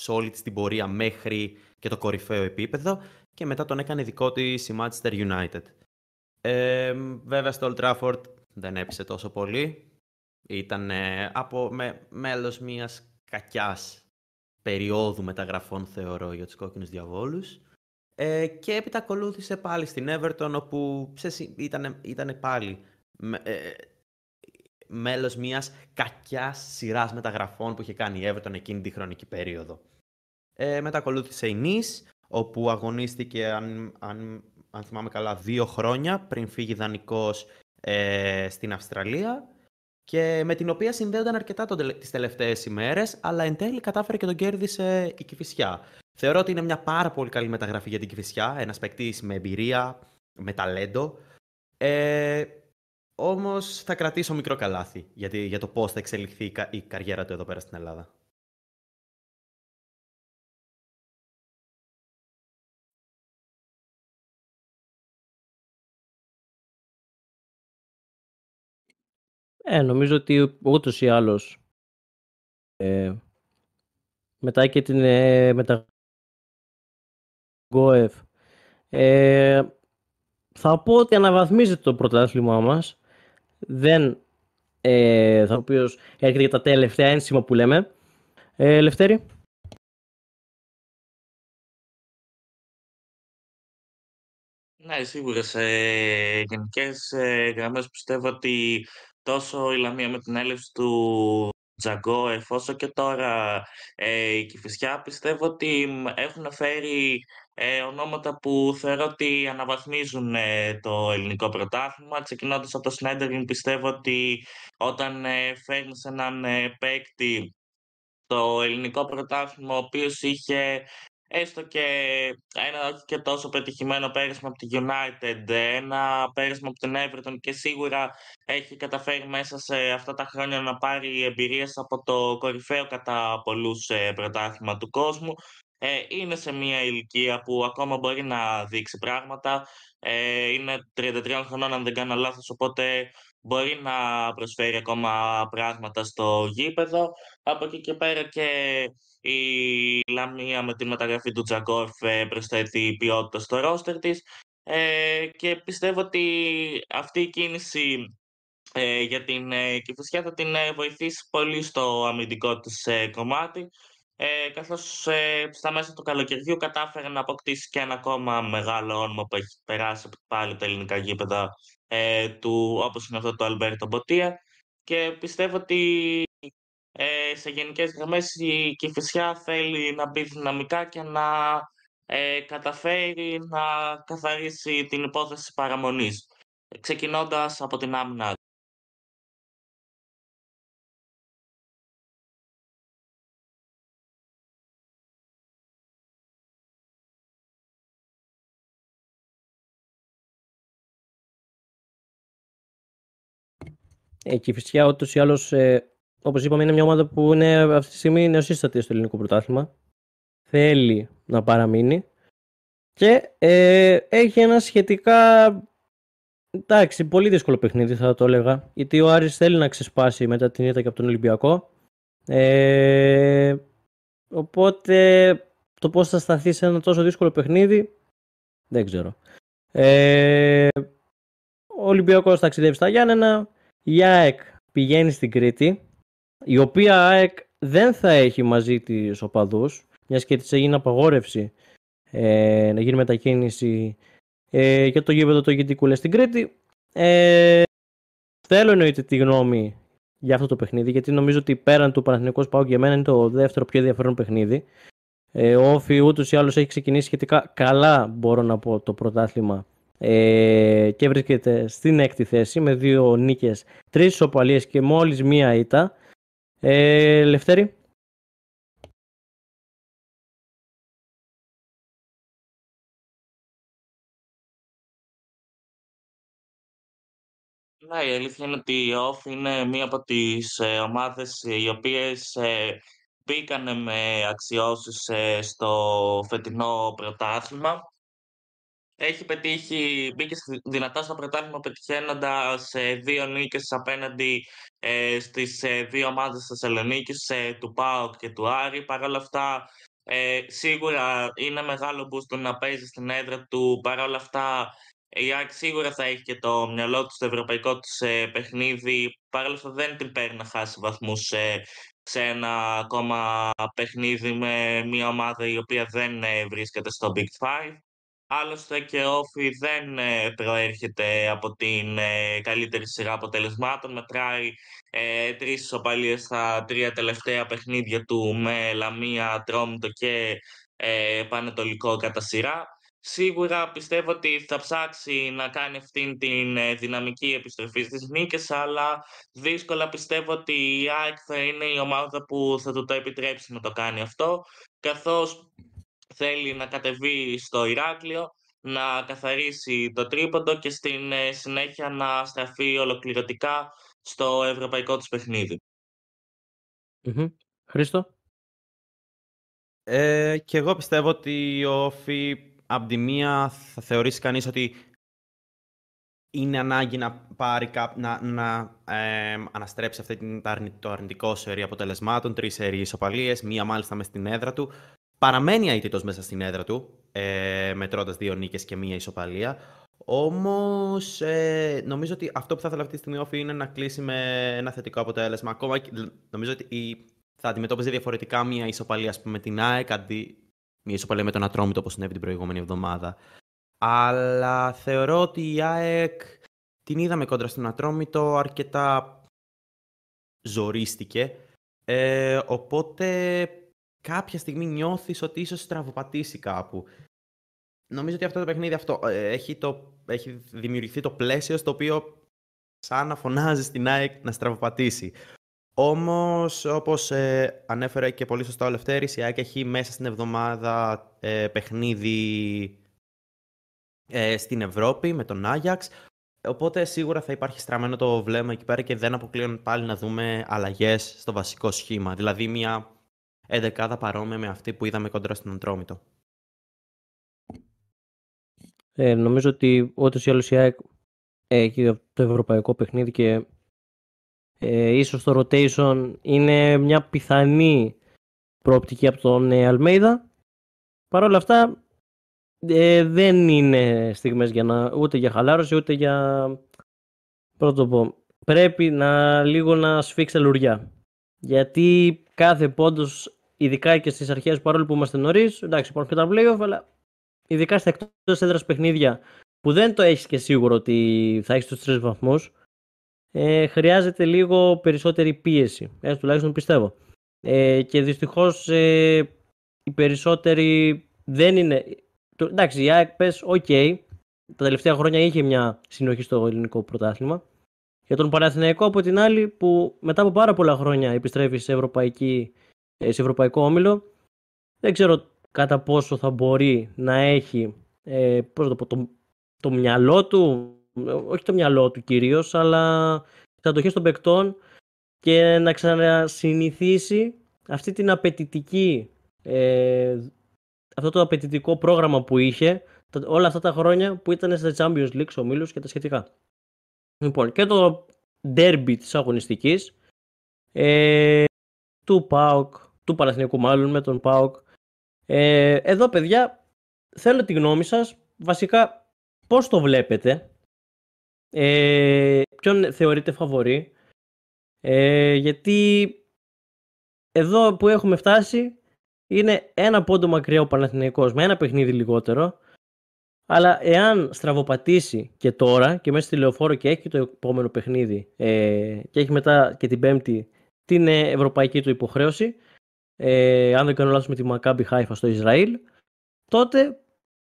σε όλη της την πορεία μέχρι και το κορυφαίο επίπεδο και μετά τον έκανε δικό της η Manchester United. Ε, βέβαια στο Old Trafford δεν έπεισε τόσο πολύ. Ήταν από με, μέλος μιας κακιάς περίοδου μεταγραφών θεωρώ για τους κόκκινους διαβόλους. Ε, και έπειτα ακολούθησε πάλι στην Everton όπου ήταν, ήταν πάλι με, ε, μέλος μιας κακιάς σειράς μεταγραφών που είχε κάνει η Everton εκείνη τη χρονική περίοδο. Ε, μετά ακολούθησε η Nice όπου αγωνίστηκε αν, αν αν θυμάμαι καλά, δύο χρόνια πριν φύγει δανεικός ε, στην Αυστραλία και με την οποία συνδέονταν αρκετά τον, τις τελευταίες ημέρες, αλλά εν τέλει κατάφερε και τον κέρδισε η Κηφισιά. Θεωρώ ότι είναι μια πάρα πολύ καλή μεταγραφή για την Κηφισιά, ένας παίκτης με εμπειρία, με ταλέντο. Ε, όμως θα κρατήσω μικρό καλάθι γιατί, για το πώς θα εξελιχθεί η καριέρα του εδώ πέρα στην Ελλάδα. Ε, νομίζω ότι ούτως ή άλλως ε, μετά και την ε, μετα... ε, θα πω ότι αναβαθμίζεται το πρωτάθλημά μας δεν ε, θα πω έρχεται για τα τελευταία ένσημα που λέμε. Ε, Λευτέρη. Ναι, σίγουρα σε γενικές ε, γραμμές πιστεύω ότι τόσο η Λαμία με την έλευση του Τζαγκό, εφόσον και τώρα ε, η Κηφισιά, πιστεύω ότι έχουν φέρει ε, ονόματα που θεωρώ ότι αναβαθμίζουν ε, το ελληνικό πρωτάθλημα. Ξεκινώντας από το Σνέντερλιν, πιστεύω ότι όταν ε, φέρνεις έναν ε, παίκτη το ελληνικό πρωτάθλημα, ο οποίος είχε έστω και ένα όχι και τόσο πετυχημένο πέρασμα από τη United, ένα πέρασμα από την Everton και σίγουρα έχει καταφέρει μέσα σε αυτά τα χρόνια να πάρει εμπειρίες από το κορυφαίο κατά πολλούς ε, πρωτάθλημα του κόσμου. Ε, είναι σε μια ηλικία που ακόμα μπορεί να δείξει πράγματα. Ε, είναι 33 χρονών αν δεν κάνω λάθος, οπότε μπορεί να προσφέρει ακόμα πράγματα στο γήπεδο. Από εκεί και πέρα και η Λαμία με τη μεταγραφή του Τζαγκόφ ε, προσθέτει ποιότητα στο ρόστερ της ε, και πιστεύω ότι αυτή η κίνηση ε, για την ε, θα την ε, βοηθήσει πολύ στο αμυντικό της κομμάτι ε, καθώς ε, στα μέσα του καλοκαιριού κατάφερε να αποκτήσει και ένα ακόμα μεγάλο όνομα που έχει περάσει πάλι τα ελληνικά γήπεδα ε, του, όπως είναι αυτό του Αλμπέρτο Μποτία και πιστεύω ότι ε, σε γενικές γραμμές η Κηφισιά θέλει να μπει δυναμικά και να ε, καταφέρει να καθαρίσει την υπόθεση παραμονής, ξεκινώντας από την άμυνα. Ε, και φυσικά ούτως ή άλλως, ε, όπως είπαμε, είναι μια ομάδα που είναι αυτή τη στιγμή νεοσύστατη στο ελληνικό πρωτάθλημα. Θέλει να παραμείνει. Και ε, έχει ένα σχετικά εντάξει, πολύ δύσκολο παιχνίδι θα το έλεγα γιατί ο Άρης θέλει να ξεσπάσει μετά την ήττα και από τον Ολυμπιακό. Ε, οπότε το πώς θα σταθεί σε ένα τόσο δύσκολο παιχνίδι δεν ξέρω. Ε, ο Ολυμπιακός ταξιδεύει στα Γιάννενα η ΑΕΚ πηγαίνει στην Κρήτη, η οποία ΑΕΚ δεν θα έχει μαζί της οπαδούς, μιας και της έγινε απαγόρευση ε, να γίνει μετακίνηση ε, για το γήπεδο το Γεντικούλε στην Κρήτη. Ε, θέλω εννοείται τη γνώμη για αυτό το παιχνίδι, γιατί νομίζω ότι πέραν του Παναθηναϊκός Πάου για μένα είναι το δεύτερο πιο ενδιαφέρον παιχνίδι. Ε, ο Όφη ούτως ή άλλως έχει ξεκινήσει σχετικά καλά, μπορώ να πω, το πρωτάθλημα ε, και βρίσκεται στην έκτη θέση με δύο νίκες, τρεις ισοπαλίες και μόλις μία ήττα. Ε, Λευτέρη. Ναι, η αλήθεια είναι ότι η ΟΦ είναι μία από τις ε, ομάδες οι οποίες ε, μπήκανε με αξιώσεις ε, στο φετινό πρωτάθλημα έχει πετύχει, μπήκε δυνατά στο πρωτάθλημα πετυχαίνοντα ε, δύο νίκες απέναντι ε, στις ε, δύο ομάδες της Θεσσαλονίκης, ε, του ΠΑΟΚ και του Άρη. Παρ' όλα αυτά, ε, σίγουρα είναι μεγάλο μπούστο να παίζεις στην έδρα του. Παρ' όλα αυτά, η ΑΕΚ σίγουρα θα έχει και το μυαλό του στο ευρωπαϊκό του ε, παιχνίδι. Παρ' όλα αυτά, δεν την παίρνει να χάσει βαθμούς σε ένα ακόμα παιχνίδι με μια ομάδα η οποία δεν βρίσκεται στο Big Five. Άλλωστε και ο Όφη δεν ε, προέρχεται από την ε, καλύτερη σειρά αποτελεσμάτων. Μετράει ε, τρεις ισοπαλίες στα τρία τελευταία παιχνίδια του με Λαμία, Τρόμητο και ε, Πανετολικό κατά σειρά. Σίγουρα πιστεύω ότι θα ψάξει να κάνει αυτήν την ε, δυναμική επιστροφή στις νίκες, αλλά δύσκολα πιστεύω ότι η ΑΕΚ θα είναι η ομάδα που θα του το επιτρέψει να το κάνει αυτό, καθώς θέλει να κατεβεί στο Ηράκλειο, να καθαρίσει το τρίποντο και στην ε, συνέχεια να στραφεί ολοκληρωτικά στο ευρωπαϊκό του παιχνίδι. Χρήστο; Ε, και εγώ πιστεύω ότι ο Φι από τη μία θα θεωρήσει κανείς ότι είναι ανάγκη να πάρει να, να ε, αναστρέψει αυτή την, το αρνητικό σερί αποτελεσμάτων, τρεις σερί ισοπαλίες, μία μάλιστα μες στην έδρα του, Παραμένει αίτητος μέσα στην έδρα του, ε, μετρώντας δύο νίκες και μία ισοπαλία. Όμως ε, νομίζω ότι αυτό που θα ήθελα αυτή τη στιγμή όφη είναι να κλείσει με ένα θετικό αποτέλεσμα. Ακόμα νομίζω ότι η, θα αντιμετώπιζε διαφορετικά μία ισοπαλία με την ΑΕΚ αντί μία ισοπαλία με τον Ατρόμητο όπως συνέβη την προηγούμενη εβδομάδα. Αλλά θεωρώ ότι η ΑΕΚ την είδαμε κόντρα στον Ατρόμητο αρκετά ζορίστηκε. Ε, οπότε κάποια στιγμή νιώθεις ότι ίσως στραβοπατήσει κάπου. Νομίζω ότι αυτό το παιχνίδι αυτό ε, έχει, το, έχει δημιουργηθεί το πλαίσιο στο οποίο σαν να φωνάζεις στην ΑΕΚ να στραβοπατήσει. Όμως, όπως ε, ανέφερε και πολύ σωστά ο Λευτέρης, η ΑΕΚ έχει μέσα στην εβδομάδα ε, παιχνίδι ε, στην Ευρώπη με τον Άγιαξ. Οπότε σίγουρα θα υπάρχει στραμμένο το βλέμμα εκεί πέρα και δεν αποκλείουν πάλι να δούμε αλλαγές στο βασικό σχήμα. Δηλαδή μια εντεκάδα παρόμοια με αυτή που είδαμε κοντά στον Αντρόμητο. Ε, νομίζω ότι όντως η άλλως η ΑΕΚ έχει το ευρωπαϊκό παιχνίδι και ε, ίσως το rotation είναι μια πιθανή προοπτική από τον ε, Αλμέιδα. Παρ' όλα αυτά ε, δεν είναι στιγμές για να, ούτε για χαλάρωση ούτε για πρώτο πω. Πρέπει να λίγο να σφίξει λουριά. Γιατί κάθε πόντος ειδικά και στις αρχές, παρόλο που είμαστε νωρίς, εντάξει, υπάρχουν και τα playoff, αλλά ειδικά στα εκτός έδρας παιχνίδια που δεν το έχεις και σίγουρο ότι θα έχεις τους τρεις βαθμούς, ε, χρειάζεται λίγο περισσότερη πίεση. Έτσι τουλάχιστον πιστεύω. Ε, και δυστυχώς ε, οι περισσότεροι δεν είναι. εντάξει, η ΑΕΚ πες, οκ, τα τελευταία χρόνια είχε μια συνοχή στο ελληνικό πρωτάθλημα. Για τον Παναθηναϊκό από την άλλη που μετά από πάρα πολλά χρόνια επιστρέφει σε, ευρωπαϊκή, ε, σε ευρωπαϊκό όμιλο δεν ξέρω κατά πόσο θα μπορεί να έχει ε, πώς το, το, το μυαλό του, όχι το μυαλό του κυρίως, αλλά τις αντοχές των παικτών και να ξανασυνηθίσει αυτή την απαιτητική, ε, αυτό το απαιτητικό πρόγραμμα που είχε όλα αυτά τα χρόνια που ήταν στα Champions League, ο Μίλος και τα σχετικά. Λοιπόν, και το derby της αγωνιστικής ε, του ΠΑΟΚ, του Παναθηνικού μάλλον με τον ΠΑΟΚ. Ε, εδώ παιδιά θέλω τη γνώμη σας, βασικά πώς το βλέπετε, ε, ποιον θεωρείτε φαβορή, ε, γιατί εδώ που έχουμε φτάσει είναι ένα πόντο μακριά ο Παναθηναϊκός με ένα παιχνίδι λιγότερο αλλά εάν στραβοπατήσει και τώρα και μέσα στη λεωφόρο και έχει το επόμενο παιχνίδι ε, και έχει μετά και την πέμπτη την ε, ευρωπαϊκή του υποχρέωση ε, αν δεν κάνω λάθος με τη Μακάμπι Χάιφα στο Ισραήλ τότε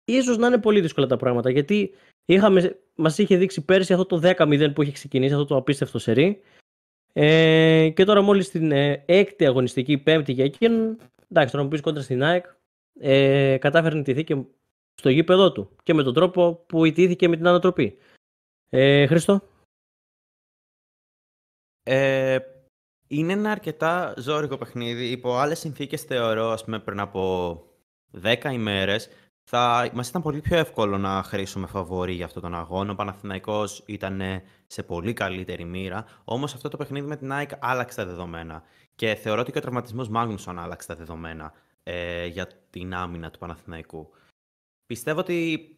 ίσως να είναι πολύ δύσκολα τα πράγματα γιατί είχαμε, μας είχε δείξει πέρσι αυτό το 10-0 που είχε ξεκινήσει αυτό το απίστευτο σερί ε, και τώρα μόλις την ε, έκτη αγωνιστική πέμπτη για εκείνον εντάξει τώρα μου πεις κόντρα στην ΑΕΚ ε, κατάφερε να τηθεί και στο γήπεδό του και με τον τρόπο που ιτήθηκε με την ανατροπή. Ε, Χριστό. Ε, είναι ένα αρκετά ζώρικο παιχνίδι. Υπό άλλες συνθήκες θεωρώ, ας πούμε, πριν από 10 ημέρες, θα μας ήταν πολύ πιο εύκολο να χρήσουμε φαβορή για αυτόν τον αγώνα. Ο Παναθηναϊκός ήταν σε πολύ καλύτερη μοίρα. Όμως αυτό το παιχνίδι με την ΑΕΚ άλλαξε τα δεδομένα. Και θεωρώ ότι και ο τραυματισμός Μάγνουσον άλλαξε τα δεδομένα ε, για την άμυνα του Παναθηναϊκού. Πιστεύω ότι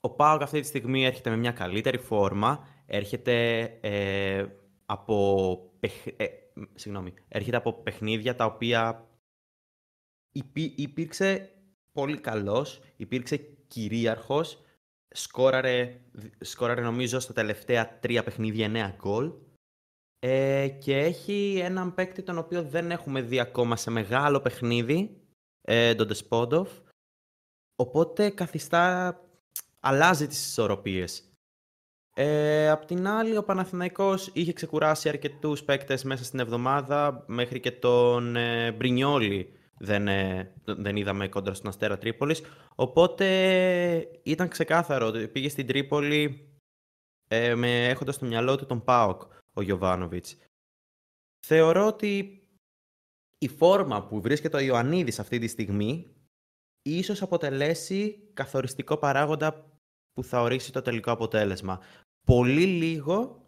ο Πάοκ αυτή τη στιγμή έρχεται με μια καλύτερη φόρμα, έρχεται, ε, από, ε, συγγνώμη, έρχεται από παιχνίδια τα οποία υπήρξε πολύ καλός, υπήρξε κυρίαρχος, σκόραρε, σκόραρε νομίζω στα τελευταία τρία παιχνίδια εννέα γκολ ε, και έχει έναν παίκτη τον οποίο δεν έχουμε δει ακόμα σε μεγάλο παιχνίδι, ε, τον Ντεσπόντοφ, Οπότε καθιστά, αλλάζει τις ισορροπίες. Ε, απ' την άλλη, ο Παναθηναϊκός είχε ξεκουράσει αρκετούς παίκτες μέσα στην εβδομάδα, μέχρι και τον ε, Μπρινιόλη δεν, ε, δεν είδαμε κόντρα στον Αστέρα Τρίπολης. Οπότε ήταν ξεκάθαρο ότι πήγε στην Τρίπολη ε, με, έχοντας στο μυαλό του τον ΠΑΟΚ ο Γιωβάνοβιτς. Θεωρώ ότι η φόρμα που βρίσκεται ο Ιωαννίδης αυτή τη στιγμή ίσως αποτελέσει καθοριστικό παράγοντα που θα ορίσει το τελικό αποτέλεσμα. Πολύ λίγο,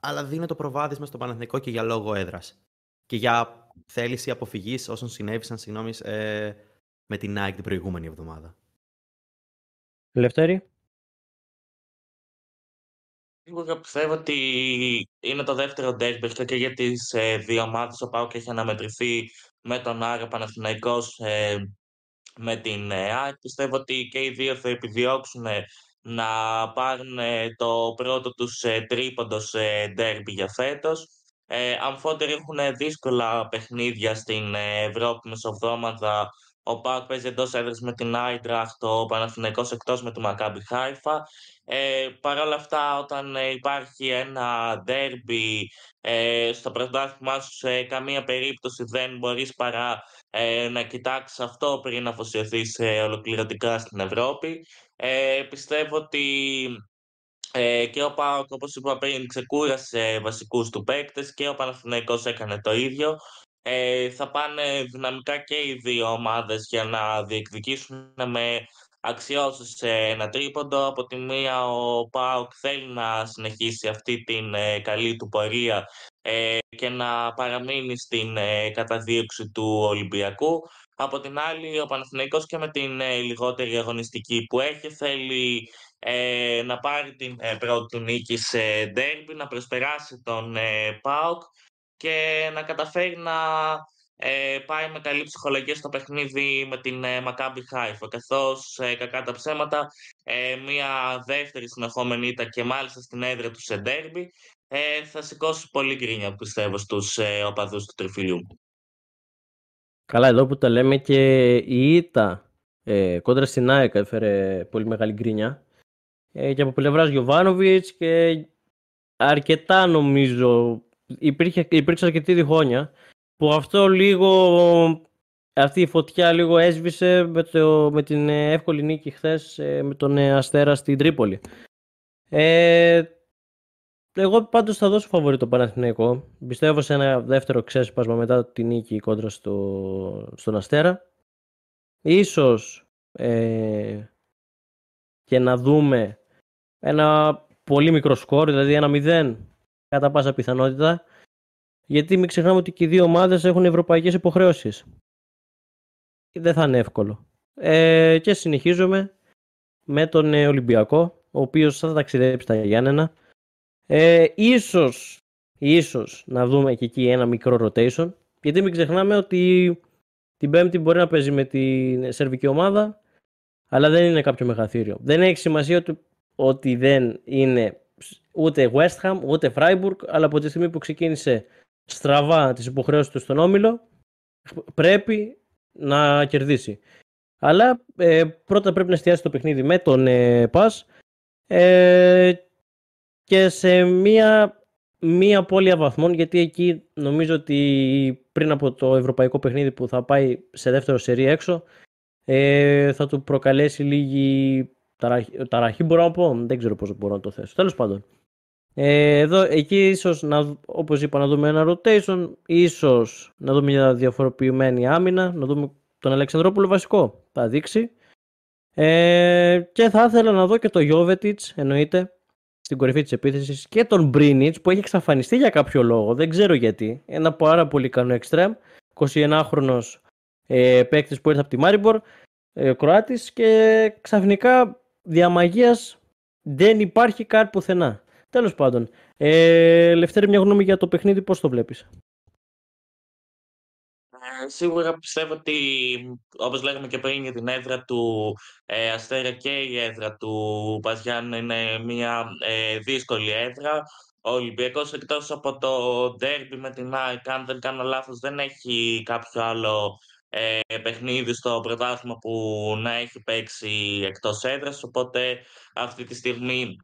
αλλά δίνει το προβάδισμα στο Παναθηνικό και για λόγο έδρας. Και για θέληση αποφυγής όσων συνέβησαν, συγγνώμη, ε, με την ΑΕΚ την προηγούμενη εβδομάδα. Λευτέρη. Εγώ πιστεύω ότι είναι το δεύτερο ντέρμπι και για τις ε, δύο ομάδες. Ο Πάουκ έχει αναμετρηθεί με τον Άρα Παναθηναϊκός ε, με την ΑΕΚ. Πιστεύω ότι και οι δύο θα επιδιώξουν να πάρουν το πρώτο τους ε, τρίποντο σε ντέρμπι για φέτος. Ε, αμφότεροι έχουν δύσκολα παιχνίδια στην ε, Ευρώπη μεσοβδόμαδα. Ο Πάουκ παίζει εντός έδρας με την Άιντραχτ, ο Παναθηναϊκός εκτός με τη Μακάμπι Χάιφα. Ε, Παρ' όλα αυτά, όταν ε, υπάρχει ένα ντέρμπι ε, στο πρωτάθλημά σου, σε καμία περίπτωση δεν μπορείς παρά ε, να κοιτάξεις αυτό πριν να αφοσιωθείς ε, ολοκληρωτικά στην Ευρώπη. Ε, πιστεύω ότι ε, και ο Πάοκ, όπως είπα πριν, ξεκούρασε βασικούς του παίκτες και ο Παναθηναϊκός έκανε το ίδιο. Ε, θα πάνε δυναμικά και οι δύο ομάδες για να διεκδικήσουν με αξιώσεις σε ένα τρίποντο. Από τη μία ο Πάοκ θέλει να συνεχίσει αυτή την ε, καλή του πορεία ε, και να παραμείνει στην ε, καταδίωξη του Ολυμπιακού. Από την άλλη, ο Παναθηναϊκός και με την ε, λιγότερη αγωνιστική που έχει θέλει να πάρει την πρώτη του νίκη σε ντέρμπι, να προσπεράσει τον ΠΑΟΚ και να καταφέρει να ε, πάει με καλή ψυχολογία στο παιχνίδι με την ε, Maccabi Haifa, καθώς ε, κακά τα ψέματα, ε, μια δεύτερη συνεχόμενη ήττα και μάλιστα στην έδρα του σε ντέρμπι, ε, θα σηκώσει πολύ γκρίνια, πιστεύω, στους ε, οπαδούς του Τριφυλιού. Καλά, εδώ που τα λέμε και η ήττα ε, κόντρα στην ΑΕΚ έφερε πολύ μεγάλη γκρίνια ε, και από πλευράς Γιωβάνοβιτς και αρκετά νομίζω υπήρχε, υπήρξε αρκετή διχόνια που αυτό λίγο αυτή η φωτιά λίγο έσβησε με, το, με την εύκολη νίκη χθες ε, με τον ε, Αστέρα στην Τρίπολη. Ε, εγώ πάντως θα δώσω φαβορή το Παναθηναϊκό. Πιστεύω σε ένα δεύτερο ξέσπασμα μετά τη νίκη κόντρα στο, στον Αστέρα. Ίσως ε, και να δούμε ένα πολύ μικρό σκορ, δηλαδή ένα 0 κατά πάσα πιθανότητα. Γιατί μην ξεχνάμε ότι και οι δύο ομάδες έχουν ευρωπαϊκές υποχρεώσεις. Δεν θα είναι εύκολο. Ε, και συνεχίζουμε με τον ε, Ολυμπιακό, ο οποίος θα ταξιδέψει στα Γιάννενα. Ε, ίσως, ίσως να δούμε και εκεί ένα μικρό rotation, γιατί μην ξεχνάμε ότι την Πέμπτη μπορεί να παίζει με την σερβική ομάδα, αλλά δεν είναι κάποιο μεγαθύριο. Δεν έχει σημασία ότι, ότι δεν είναι ούτε West Ham, ούτε Freiburg, αλλά από τη στιγμή που ξεκίνησε στραβά τις υποχρεώσεις του στον Όμιλο, πρέπει να κερδίσει. Αλλά ε, πρώτα πρέπει να εστιάσει το παιχνίδι με τον ε, Πας ε, και σε μία, μία πόλια βαθμών, γιατί εκεί νομίζω ότι πριν από το ευρωπαϊκό παιχνίδι που θα πάει σε δεύτερο σερί έξω, ε, θα του προκαλέσει λίγη ταραχή, ταραχή μπορώ να πω, δεν ξέρω πώς μπορώ να το θέσω. Τέλος πάντων, ε, εδώ, εκεί ίσως, να, όπως είπα, να δούμε ένα rotation, ίσως να δούμε μια διαφοροποιημένη άμυνα, να δούμε τον Αλεξανδρόπουλο βασικό, θα δείξει. Ε, και θα ήθελα να δω και το Jovetic, εννοείται, στην κορυφή της επίθεσης και τον Μπρίνιτς που έχει εξαφανιστεί για κάποιο λόγο, δεν ξέρω γιατί. Ένα πάρα πολύ ικανό εξτρέμ, 21χρονος ε, παίκτης που ήρθε από τη Μάριμπορ, ε, Κροάτης και ξαφνικά διαμαγείας δεν υπάρχει κάτι πουθενά. Τέλος πάντων. Ε, Λευτέρη, μια γνώμη για το παιχνίδι, πώς το βλέπεις; Ε, σίγουρα πιστεύω ότι, όπως λέγαμε και πριν, για την έδρα του ε, Αστέρα και η έδρα του Παζιάν είναι μια ε, δύσκολη έδρα. Ο Ολυμπιακός εκτός από το ντέρμπι με την ΑΕΚ, αν δεν κάνω λάθος, δεν έχει κάποιο άλλο ε, παιχνίδι στο πρωτάθλημα που να έχει παίξει εκτός έδρας, οπότε αυτή τη στιγμή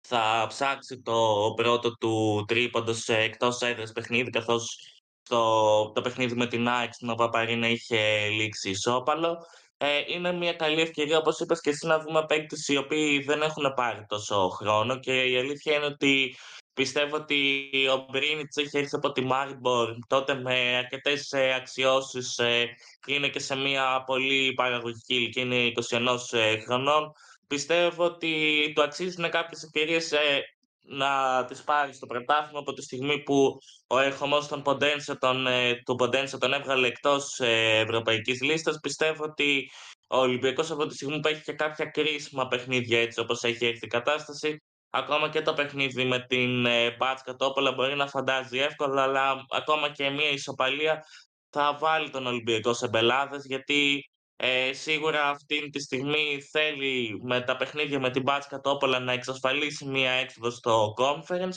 θα ψάξει το πρώτο του τρίποντος εκτός έδρας παιχνίδι, καθώς το, το παιχνίδι με την ΑΕΚ στην Παπαρίνα είχε λήξει ισόπαλο. Ε, είναι μια καλή ευκαιρία, όπως είπες και εσύ, να δούμε παίκτες οι οποίοι δεν έχουν πάρει τόσο χρόνο και η αλήθεια είναι ότι πιστεύω ότι ο Μπρίνιτς έχει έρθει από τη Μάριμπορ τότε με αρκετές ε, αξιώσεις ε, είναι και σε μια πολύ παραγωγική ηλικία, είναι 21 ε, χρονών πιστεύω ότι του αξίζουν κάποιες ευκαιρίες ε, να τις πάρεις στο πρωτάθλημα από τη στιγμή που ο ερχομός των Ποντένσε τον, ε, του Ποντένσε τον έβγαλε εκτός ε, ευρωπαϊκής λίστας. Πιστεύω ότι ο Ολυμπιακός από τη στιγμή που έχει και κάποια κρίσιμα παιχνίδια έτσι όπως έχει έρθει η κατάσταση ακόμα και το παιχνίδι με την ε, Μπάτσκα Τόπολα μπορεί να φαντάζει εύκολα αλλά ακόμα και μια ισοπαλία θα βάλει τον Ολυμπιακό σε μπελάδες γιατί ε, σίγουρα αυτή τη στιγμή θέλει με τα παιχνίδια με την Μπάτσκα Τόπολα να εξασφαλίσει μία έξοδος στο conference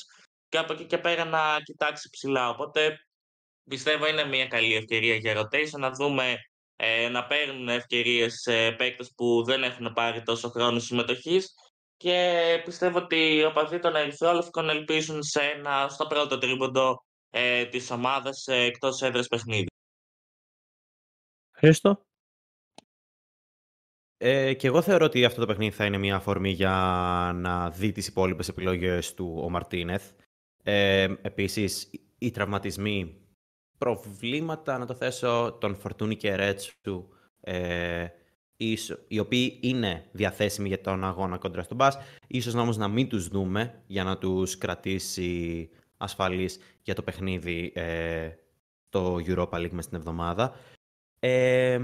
και από εκεί και πέρα να κοιτάξει ψηλά. Οπότε πιστεύω είναι μία καλή ευκαιρία για rotation να δούμε ε, να παίρνουν ευκαιρίες ε, παίκτες που δεν έχουν πάρει τόσο χρόνο συμμετοχής και πιστεύω ότι οι οπαδοί των Ερυθρόλευκων ελπίζουν σε ένα, στο πρώτο τρίποντο ε, της ομάδας ε, εκτός έδρας παιχνίδι. Χρήστο; Ε, και εγώ θεωρώ ότι αυτό το παιχνίδι θα είναι μια αφορμή για να δει τις υπόλοιπες επιλογές του ο Μαρτίνεθ. Ε, επίσης, οι τραυματισμοί, προβλήματα, να το θέσω, τον Φορτούνι και Ρέτσου, ε, οι οποίοι είναι διαθέσιμοι για τον αγώνα κόντρα στον Μπάς, ίσως όμως να μην τους δούμε για να τους κρατήσει ασφαλείς για το παιχνίδι ε, το Europa League μες την εβδομάδα. Ε,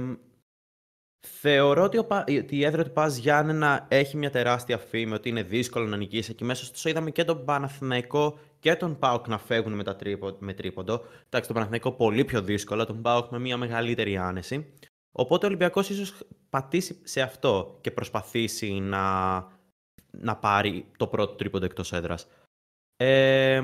Θεωρώ ότι, ο, ότι η έδρα του Πας Γιάννενα έχει μια τεράστια φήμη, ότι είναι δύσκολο να νικήσει. Εκεί μέσα στο είδαμε και τον Παναθηναϊκό και τον Πάοκ να φεύγουν με, τα τρίπο, με τρίποντο. Εντάξει, τον Παναθηναϊκό πολύ πιο δύσκολο, τον Πάοκ με μια μεγαλύτερη άνεση. Οπότε ο Ολυμπιακός ίσως πατήσει σε αυτό και προσπαθήσει να, να πάρει το πρώτο τρίποντο εκτός έδρας. Ε,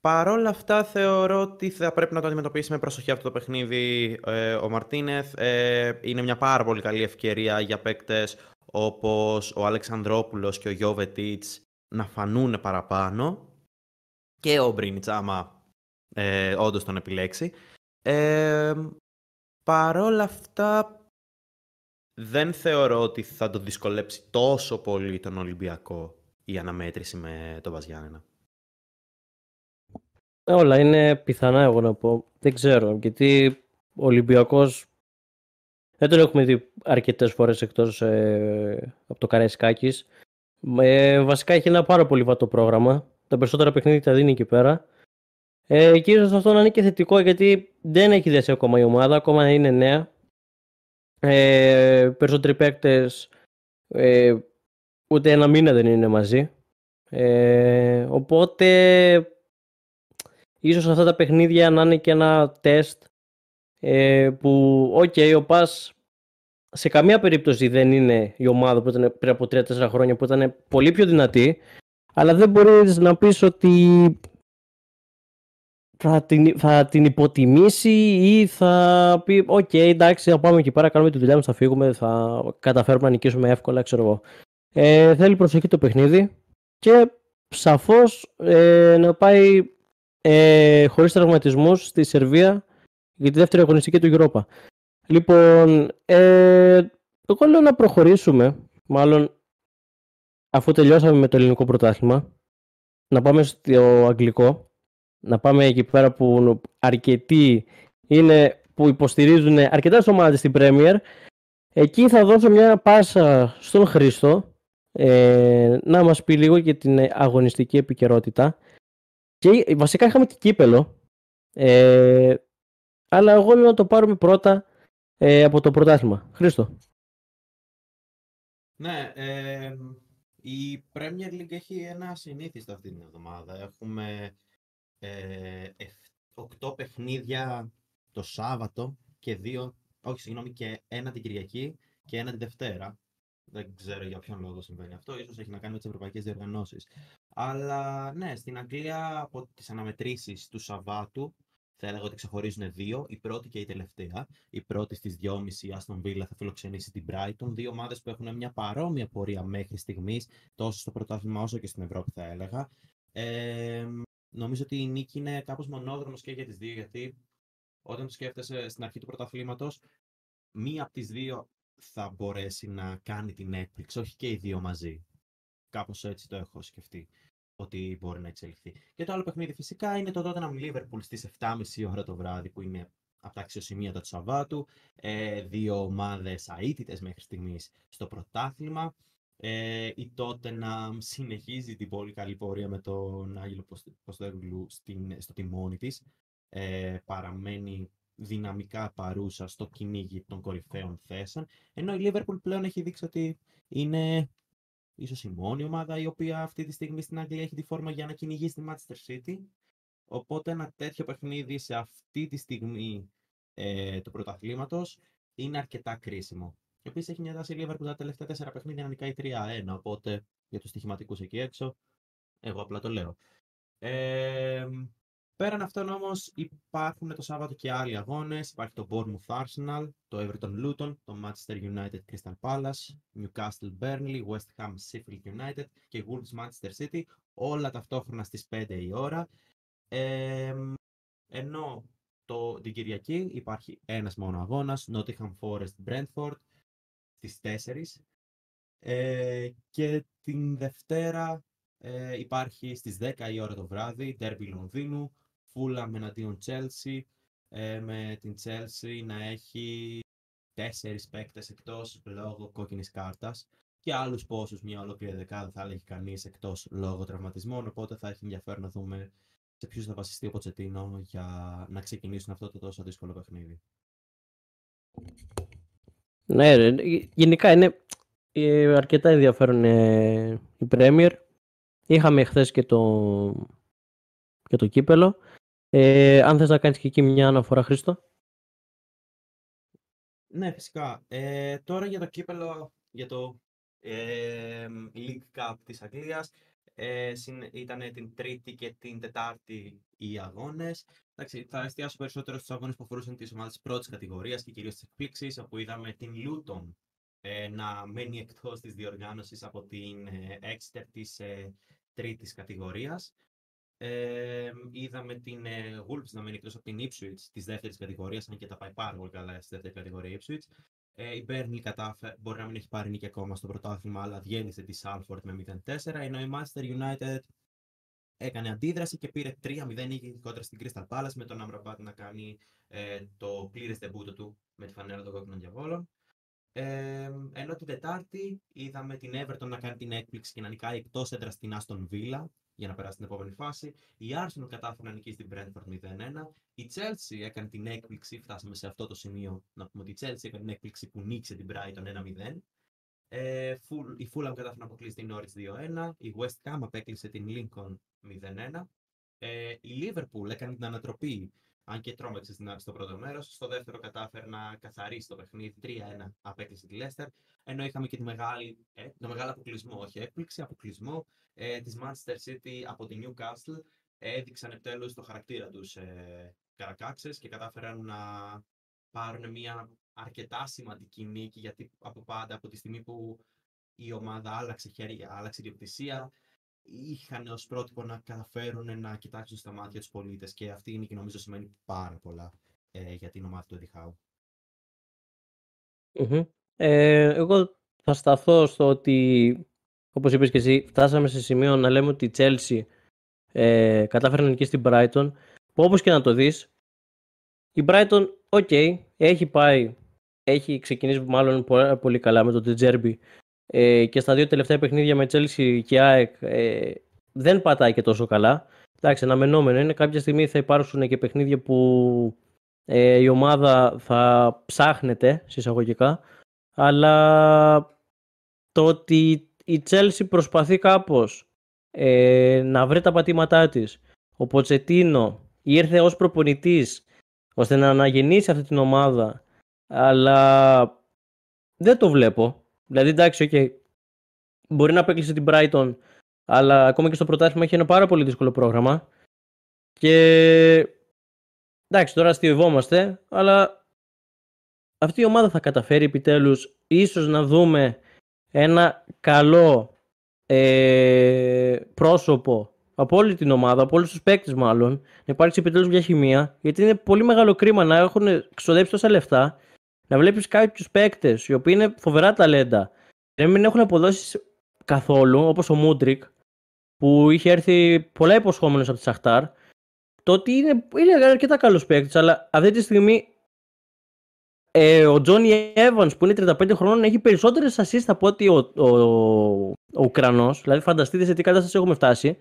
Παρ' όλα αυτά θεωρώ ότι θα πρέπει να το αντιμετωπίσει με προσοχή αυτό το παιχνίδι ε, ο Μαρτίνεθ. Ε, είναι μια πάρα πολύ καλή ευκαιρία για παίκτες όπως ο Αλεξανδρόπουλος και ο Γιώβετιτς να φανούν παραπάνω και ο Μπρίνιτς άμα ε, όντως τον επιλέξει. Ε, Παρ' όλα αυτά δεν θεωρώ ότι θα το δυσκολέψει τόσο πολύ τον Ολυμπιακό η αναμέτρηση με τον Βαζιάννενα. Όλα είναι πιθανά εγώ να πω. Δεν ξέρω. Γιατί ο Ολυμπιακός δεν τον έχουμε δει αρκετές φορές εκτός ε, από το Καραϊσκάκης. Ε, βασικά έχει ένα πάρα πολύ βατό πρόγραμμα. Τα περισσότερα παιχνίδια τα δίνει εκεί πέρα. Ε, και ίσως αυτό να είναι και θετικό γιατί δεν έχει δέσει ακόμα η ομάδα, ακόμα είναι νέα. Ε, περισσότεροι παίκτες ε, ούτε ένα μήνα δεν είναι μαζί. Ε, οπότε ίσως αυτά τα παιχνίδια να είναι και ένα τεστ ε, που οκ, okay, ο ΠΑΣ σε καμία περίπτωση δεν είναι η ομάδα που ήταν πριν από 3-4 χρόνια που ήταν πολύ πιο δυνατή αλλά δεν μπορείς να πεις ότι θα την, θα την υποτιμήσει ή θα πει οκ okay, εντάξει θα πάμε εκεί πέρα κάνουμε τη δουλειά μας θα φύγουμε θα καταφέρουμε να νικήσουμε εύκολα ξέρω εγώ ε, θέλει προσοχή το παιχνίδι και σαφώς ε, να πάει ε, χωρίς τραυματισμούς στη Σερβία για τη δεύτερη αγωνιστική του Europa. Λοιπόν, ε, εγώ λέω να προχωρήσουμε, μάλλον αφού τελειώσαμε με το ελληνικό πρωτάθλημα, να πάμε στο αγγλικό, να πάμε εκεί πέρα που αρκετοί είναι που υποστηρίζουν αρκετά ομάδες στην Premier. Εκεί θα δώσω μια πάσα στον Χρήστο ε, να μας πει λίγο για την αγωνιστική επικαιρότητα και βασικά είχαμε και κύπελο. Ε, αλλά εγώ λέω να το πάρουμε πρώτα ε, από το πρωτάθλημα. Χρήστο. Ναι, ε, η Premier League έχει ένα συνήθιστο αυτή την εβδομάδα. Έχουμε ε, 8 παιχνίδια το Σάββατο και δύο, όχι συγγνώμη, και ένα την Κυριακή και ένα την Δευτέρα. Δεν ξέρω για ποιον λόγο συμβαίνει αυτό. Ίσως έχει να κάνει με τις ευρωπαϊκές διοργανώσεις. Αλλά ναι, στην Αγγλία από τις αναμετρήσεις του Σαββάτου θα έλεγα ότι ξεχωρίζουν δύο, η πρώτη και η τελευταία. Η πρώτη στις 2.30 η Aston Villa θα φιλοξενήσει την Brighton. Δύο ομάδες που έχουν μια παρόμοια πορεία μέχρι στιγμής, τόσο στο πρωτάθλημα όσο και στην Ευρώπη, θα έλεγα. Ε, νομίζω ότι η νίκη είναι κάπως μονόδρομος και για τις δύο, γιατί όταν το σκέφτεσαι στην αρχή του πρωταθλήματος, μία από τις δύο θα μπορέσει να κάνει την έκπληξη, όχι και οι δύο μαζί. Κάπως έτσι το έχω σκεφτεί ότι μπορεί να εξελιχθεί. Και το άλλο παιχνίδι φυσικά είναι το Tottenham Liverpool στις 7.30 ώρα το βράδυ που είναι από τα αξιοσημεία του Σαββάτου. Ε, δύο ομάδες αίτητες μέχρι στιγμής στο πρωτάθλημα. Ε, η Tottenham συνεχίζει την πολύ καλή πορεία με τον Άγγελο Ποστέγλου στο τιμόνι της. Ε, παραμένει δυναμικά παρούσα στο κυνήγι των κορυφαίων θέσεων, ενώ η Liverpool πλέον έχει δείξει ότι είναι ίσως η μόνη ομάδα η οποία αυτή τη στιγμή στην Αγγλία έχει τη φόρμα για να κυνηγήσει τη Manchester City. Οπότε ένα τέτοιο παιχνίδι σε αυτή τη στιγμή ε, του πρωταθλήματος είναι αρκετά κρίσιμο. Και επίσης έχει μια τάση η Liverpool τα τελευταία τέσσερα παιχνίδια να νικάει 3-1. Οπότε για τους στοιχηματικούς εκεί έξω, εγώ απλά το λέω. Ε, Πέραν αυτών όμως υπάρχουν το Σάββατο και άλλοι αγώνες. Υπάρχει το Bournemouth Arsenal, το Everton Luton, το Manchester United Crystal Palace, Newcastle Burnley, West Ham Sheffield United και Wolves Manchester City. Όλα ταυτόχρονα στις 5 η ώρα. Ε, ενώ το, την Κυριακή υπάρχει ένας μόνο αγώνας, Nottingham Forest Brentford, στις 4. Ε, και την Δευτέρα ε, υπάρχει στις 10 η ώρα το βράδυ, Derby Λονδίνου, Fulham εναντίον Chelsea, ε, με την Chelsea να έχει τέσσερις παίκτες εκτός λόγω κόκκινης κάρτας και άλλους πόσους μια ολόκληρη δεκάδα θα έλεγε κανείς εκτός λόγω τραυματισμών, οπότε θα έχει ενδιαφέρον να δούμε σε ποιους θα βασιστεί ο Ποτσετίνο για να ξεκινήσουν αυτό το τόσο δύσκολο παιχνίδι. Ναι, γενικά είναι ε, αρκετά ενδιαφέρον ε, η Premier. Είχαμε χθες και το για το κύπελο. Ε, αν θες να κάνεις και εκεί μια αναφορά, Χρήστο. Ναι, φυσικά. Ε, τώρα για το κύπελο, για το ε, League Cup της Αγγλίας, ε, ήταν την Τρίτη και την Τετάρτη οι αγώνες. Εντάξει, θα εστιάσω περισσότερο στους αγώνες που αφορούσαν τις ομάδες της πρώτης κατηγορίας και κυρίως τις εκπλήξεις, όπου είδαμε την Luton ε, να μένει εκτός της διοργάνωσης από την ε, Exeter της ε, τρίτης κατηγορίας. Ε, είδαμε την ε, Wolves να μένει εκτός από την Ipswich της δεύτερης κατηγορίας, αν και τα πάει πάρα πολύ καλά στη δεύτερη κατηγορία Ipswich. Ε, η Burnley κατάφερε, μπορεί να μην έχει πάρει νίκη ακόμα στο πρωτάθλημα, αλλά διέλυσε της Salford με 0-4, ενώ η Manchester United έκανε αντίδραση και πήρε 3-0 νίκη κόντρα στην Crystal Palace με τον Amrabat να κάνει ε, το πλήρες τεμπούτο του με τη φανέλα των κόκκινων διαβόλων. Ε, ενώ την Τετάρτη είδαμε την Everton να κάνει την έκπληξη και να νικάει εκτός έντρα στην Aston Villa για να περάσει στην επόμενη φάση. Η Arsenal κατάφερε να νικήσει την Brentford 0-1. Η Chelsea έκανε την έκπληξη, φτάσαμε σε αυτό το σημείο να πούμε ότι η Chelsea έκανε την έκπληξη που νίξε την Brighton 1-0. Ε, η Fulham κατάφερε να αποκλείσει την Norwich 2-1. Η West Ham απέκλεισε την Lincoln 0-1. Ε, η Liverpool έκανε την ανατροπή αν και τρόμαξε στην στο πρώτο μέρος. Στο δεύτερο κατάφερε να καθαρίσει το παιχνίδι 3-1 απέκλεισε τη Leicester. Ενώ είχαμε και τη μεγάλη, ε, το μεγάλο αποκλεισμό, όχι έκπληξη, αποκλεισμό ε, της Manchester City από τη Newcastle. Έδειξαν επιτέλους το χαρακτήρα τους ε, Καρακάξες και κατάφεραν να πάρουν μια αρκετά σημαντική νίκη γιατί από πάντα, από τη στιγμή που η ομάδα άλλαξε χέρια, άλλαξε ιδιοκτησία, είχαν ως πρότυπο να καταφέρουν να κοιτάξουν στα μάτια τους πολίτες και αυτή η νίκη νομίζω σημαίνει πάρα πολλά ε, για την ομάδα του Εδιχάου. Ε, εγώ θα σταθώ στο ότι, όπως είπες και εσύ, φτάσαμε σε σημείο να λέμε ότι η Chelsea ε, κατάφερε να νικήσει την Brighton, που όπως και να το δεις, η Brighton, οκ, έχει πάει, έχει ξεκινήσει μάλλον πολύ καλά με το De Zerbi ε, και στα δύο τελευταία παιχνίδια με Chelsea και ΑΕΚ ε, δεν πατάει και τόσο καλά. Εντάξει, αναμενόμενο είναι. Κάποια στιγμή θα υπάρξουν και παιχνίδια που ε, η ομάδα θα ψάχνεται εισαγωγικά. Αλλά το ότι η Chelsea προσπαθεί κάπως ε, να βρει τα πατήματά της. Ο Ποτσετίνο ήρθε ως προπονητής ώστε να αναγεννήσει αυτή την ομάδα. Αλλά δεν το βλέπω. Δηλαδή, εντάξει, okay, μπορεί να απέκλεισε την Brighton, αλλά ακόμα και στο πρωτάθλημα έχει ένα πάρα πολύ δύσκολο πρόγραμμα. Και εντάξει, τώρα αστειευόμαστε, αλλά αυτή η ομάδα θα καταφέρει επιτέλους ίσως να δούμε ένα καλό ε, πρόσωπο από όλη την ομάδα, από όλους τους παίκτες μάλλον, να υπάρξει επιτέλους μια χημεία. Γιατί είναι πολύ μεγάλο κρίμα να έχουν ξοδέψει τόσα λεφτά να βλέπεις κάποιους παίκτες οι οποίοι είναι φοβερά ταλέντα. Να μην έχουν αποδώσει καθόλου, όπως ο Μούντρικ, που είχε έρθει πολλά υποσχόμενος από τη Σαχτάρ, το ότι είναι, είναι αρκετά καλός παίκτης, αλλά αυτή τη στιγμή ε, ο Τζόνι Evans που είναι 35 χρόνων έχει περισσότερες assist από ότι ο, ο, ο, ο Ουκρανός, δηλαδή φανταστείτε σε τι κατάσταση έχουμε φτάσει.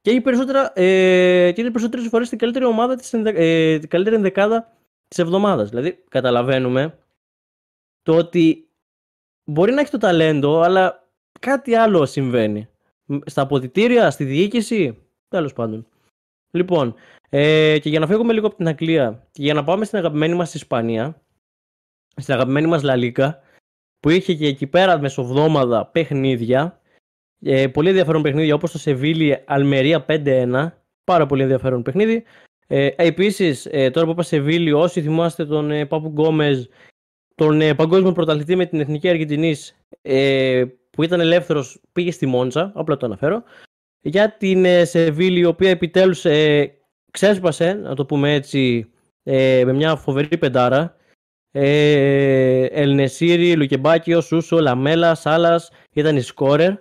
Και έχει περισσότερα, ε, και είναι περισσότερες φορές στην καλύτερη ομάδα της, ε, την καλύτερη ενδεκάδα της εβδομάδας. Δηλαδή, καταλαβαίνουμε το ότι μπορεί να έχει το ταλέντο, αλλά κάτι άλλο συμβαίνει. Στα αποδητήρια, στη διοίκηση, τέλος πάντων. Λοιπόν, ε, και για να φύγουμε λίγο από την Αγγλία και για να πάμε στην αγαπημένη μας Ισπανία, στην αγαπημένη μας Λαλίκα, που είχε και εκεί πέρα μεσοβδόμαδα παιχνίδια, ε, πολύ ενδιαφέρον παιχνίδια όπως το Σεβίλη Αλμερία 5-1, πάρα πολύ ενδιαφέρον παιχνίδι. Ε, επίσης, ε, τώρα που είπα Σεβίλη, όσοι θυμάστε τον ε, Πάπου Γκόμεζ, τον ε, παγκόσμιο πρωταθλητή με την Εθνική Αργεντινής ε, που ήταν ελεύθερος, πήγε στη Μόντσα, απλά το αναφέρω, για την ε, Σεβίλη, η οποία επιτέλους ε, ξέσπασε, να το πούμε έτσι, ε, με μια φοβερή πεντάρα. Ε, Ελνεσίρι, Λουκεμπάκιος, Σούσο, Λαμέλα, Σάλας, ήταν οι σκόρερ.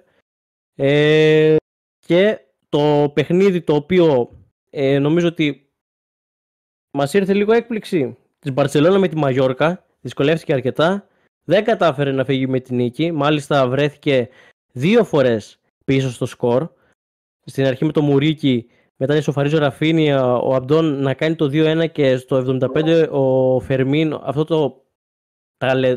Ε, και το παιχνίδι το οποίο ε, νομίζω ότι μας ήρθε λίγο έκπληξη της Μπαρσελόνα με τη Μαγιόρκα. Δυσκολεύτηκε αρκετά. Δεν κατάφερε να φύγει με την νίκη. Μάλιστα βρέθηκε δύο φορές πίσω στο σκορ. Στην αρχή με το Μουρίκι, μετά η Σοφαρίζο Ραφίνια, ο Αμπτόν να κάνει το 2-1 και στο 75 ο Φερμίν, αυτό το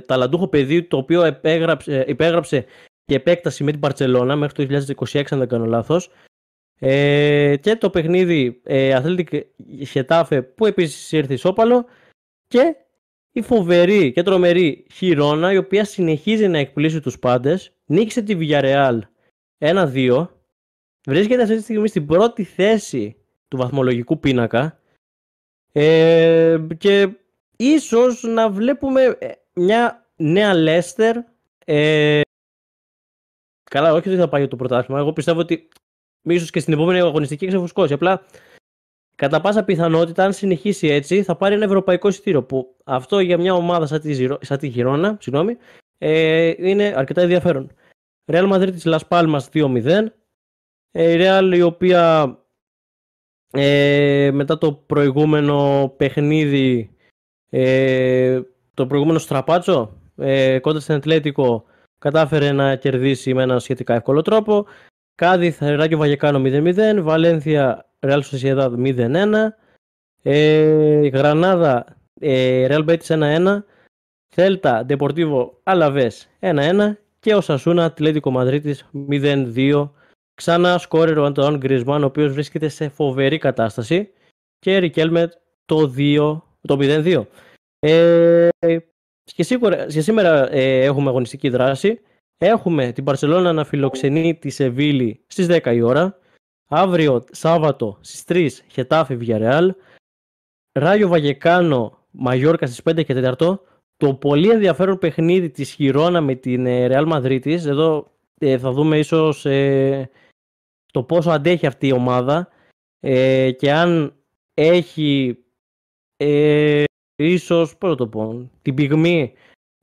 ταλαντούχο παιδί το οποίο επέγραψε, υπέγραψε και επέκταση με την Παρσελώνα μέχρι το 2026 αν δεν κάνω λάθος Ε, και το παιχνίδι ε, Athletic Χετάφε που επίσης ήρθε ισόπαλο και η φοβερή και τρομερή Χιρόνα η οποία συνεχίζει να εκπλήσει τους πάντες νίκησε τη Villarreal 1-2 βρίσκεται αυτή τη στιγμή στην πρώτη θέση του βαθμολογικού πίνακα. Ε, και ίσως να βλέπουμε ε, μια νέα Λέστερ ε, καλά όχι ότι θα πάει το πρωτάθλημα εγώ πιστεύω ότι ίσως και στην επόμενη αγωνιστική ξεφουσκώσει απλά κατά πάσα πιθανότητα αν συνεχίσει έτσι θα πάρει ένα ευρωπαϊκό εισιτήριο που αυτό για μια ομάδα σαν τη, σαν τη Χιρόνα συγγνώμη, ε, είναι αρκετά ενδιαφέρον. Real Madrid της Las Palmas 2-0 ε, η Real η οποία ε, μετά το προηγούμενο παιχνίδι ε, το προηγούμενο στραπάτσο ε, κοντά στην Ατλέτικο κατάφερε να κερδίσει με ένα σχετικά εύκολο τρόπο Κάδιθ Ράκιο Βαγεκάνο 0-0 Βαλένθια Real Sociedad 0-1 ε, Γρανάδα ε, Real Betis 1-1 Θέλτα Ντεπορτίβο Αλαβές 1-1 και ο Σασούνα Ατλέτικο Μαδρίτης 0-2 Ξανά σκόρερ ο Αντώνη Γκρισμάν, ο οποίος βρίσκεται σε φοβερή κατάσταση. Και Ρικέλμετ το, 2, το 0-2. Ε, και, σίγουρα, και σήμερα ε, έχουμε αγωνιστική δράση. Έχουμε την Παρσελώνα να φιλοξενεί τη Σεβίλη στις 10 η ώρα. Αύριο Σάββατο στις 3 Χετάφη Βιαρεάλ. Ράγιο Βαγεκάνο Μαγιόρκα στις 5 και 4. Το πολύ ενδιαφέρον παιχνίδι της Χιρόνα με την Ρεάλ Μαδρίτης. Εδώ ε, θα δούμε ίσως ε, το πόσο αντέχει αυτή η ομάδα ε, και αν έχει ε, ίσως, πώς το πω, την πυγμή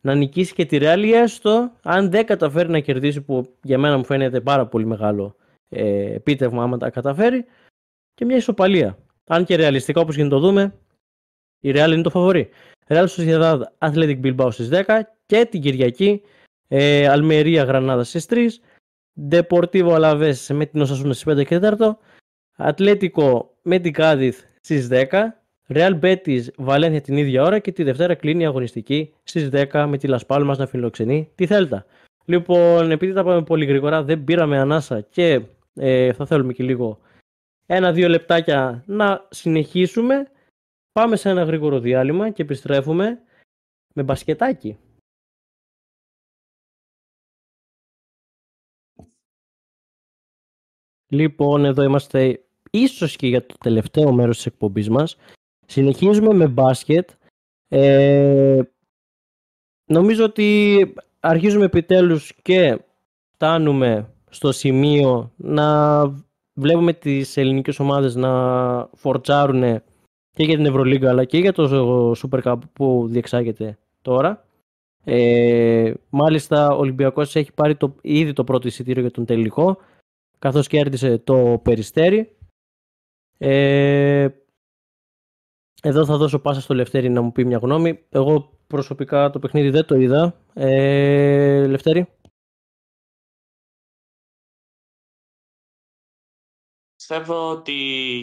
να νικήσει και τη Real έστω αν δεν καταφέρει να κερδίσει που για μένα μου φαίνεται πάρα πολύ μεγάλο ε, επίτευγμα άμα τα καταφέρει και μια ισοπαλία. Αν και ρεαλιστικά όπως γίνεται το δούμε η Real είναι το φαβορή. Real Sociedad Athletic Bilbao στις 10 και την Κυριακή ε, Αλμερία Γρανάδα στις 3 Deportivo Alaves με την Οσασούνα στις 5 και 4. Ατλέτικο με την Κάδιθ στις 10. Real Betis Βαλένθια την ίδια ώρα και τη Δευτέρα κλείνει η αγωνιστική στις 10 με τη Λασπάλμας να φιλοξενεί τη Θέλτα. Λοιπόν, επειδή τα πάμε πολύ γρήγορα, δεν πήραμε ανάσα και ε, θα θέλουμε και λίγο ένα-δύο λεπτάκια να συνεχίσουμε. Πάμε σε ένα γρήγορο διάλειμμα και επιστρέφουμε με μπασκετάκι. Λοιπόν, εδώ είμαστε ίσως και για το τελευταίο μέρος της εκπομπής μας. Συνεχίζουμε με μπάσκετ. Ε, νομίζω ότι αρχίζουμε επιτέλους και φτάνουμε στο σημείο να βλέπουμε τις ελληνικές ομάδες να φορτσάρουν και για την Ευρωλίγκα αλλά και για το Super Cup που διεξάγεται τώρα. Ε, μάλιστα ο Ολυμπιακός έχει πάρει το, ήδη το πρώτο εισιτήριο για τον τελικό καθώς κέρδισε το Περιστέρι. Ε, εδώ θα δώσω πάσα στο Λευτέρη να μου πει μια γνώμη. Εγώ προσωπικά το παιχνίδι δεν το είδα. Ε, Λευτέρη. Πιστεύω ότι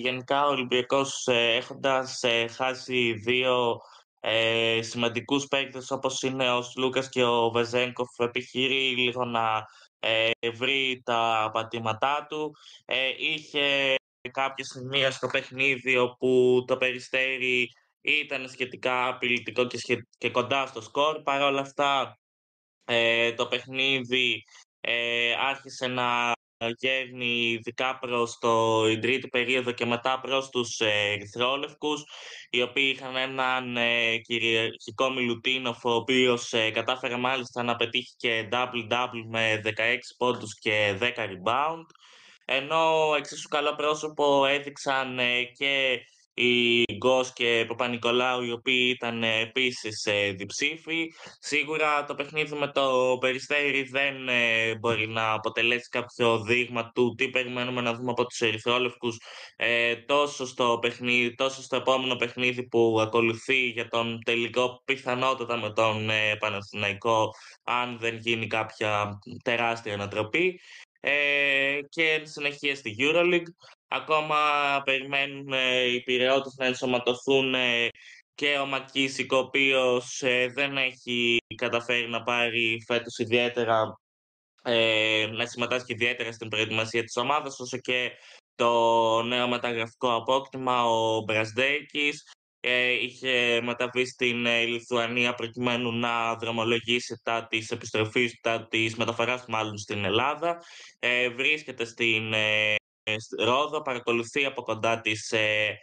γενικά ο Ολυμπιακός ε, έχοντας ε, χάσει δύο ε, σημαντικούς παίκτες όπως είναι ο Λούκας και ο Βεζέγκοφ επιχειρεί λίγο να ε, βρει τα πατήματά του. Ε, είχε κάποια σημεία στο παιχνίδι όπου το Περιστέρι ήταν σχετικά απειλητικό και, και κοντά στο σκορ. Παρ' όλα αυτά ε, το παιχνίδι ε, άρχισε να γέρνει ειδικά προς το, την τρίτη περίοδο και μετά προς τους ε, Ερυθρόλευκους οι οποίοι είχαν έναν ε, κυριαρχικό Μιλουτίνοφ ο οποίος ε, κατάφερε μάλιστα να πετύχει και double-double με 16 πόντους και 10 rebound ενώ εξίσου καλό πρόσωπο έδειξαν ε, και οι Γκος και Παπα-Νικολάου, οι οποίοι ήταν επίσης ε, διψήφοι. Σίγουρα το παιχνίδι με το Περιστέρι δεν ε, μπορεί να αποτελέσει κάποιο δείγμα του τι περιμένουμε να δούμε από τους Ερυθρόλευκους ε, τόσο, στο παιχνίδι, τόσο στο επόμενο παιχνίδι που ακολουθεί για τον τελικό πιθανότατα με τον ε, Παναθηναϊκό αν δεν γίνει κάποια τεράστια ανατροπή ε, και συνεχεία στη EuroLeague. Ακόμα περιμένουν οι πυρεώτες να ενσωματωθούν ε, και ο Μακίσικ, ο οποίος ε, δεν έχει καταφέρει να πάρει φέτος ιδιαίτερα, ε, να συμμετάσχει ιδιαίτερα στην προετοιμασία της ομάδας, όσο και το νέο μεταγραφικό απόκτημα, ο Μπρασδέκης. Ε, είχε μεταβεί στην ε, Λιθουανία προκειμένου να δρομολογήσει τα της επιστροφής, τα της μεταφοράς μάλλον στην Ελλάδα. Ε, βρίσκεται στην ε, Ρόδο, παρακολουθεί από κοντά τις ε,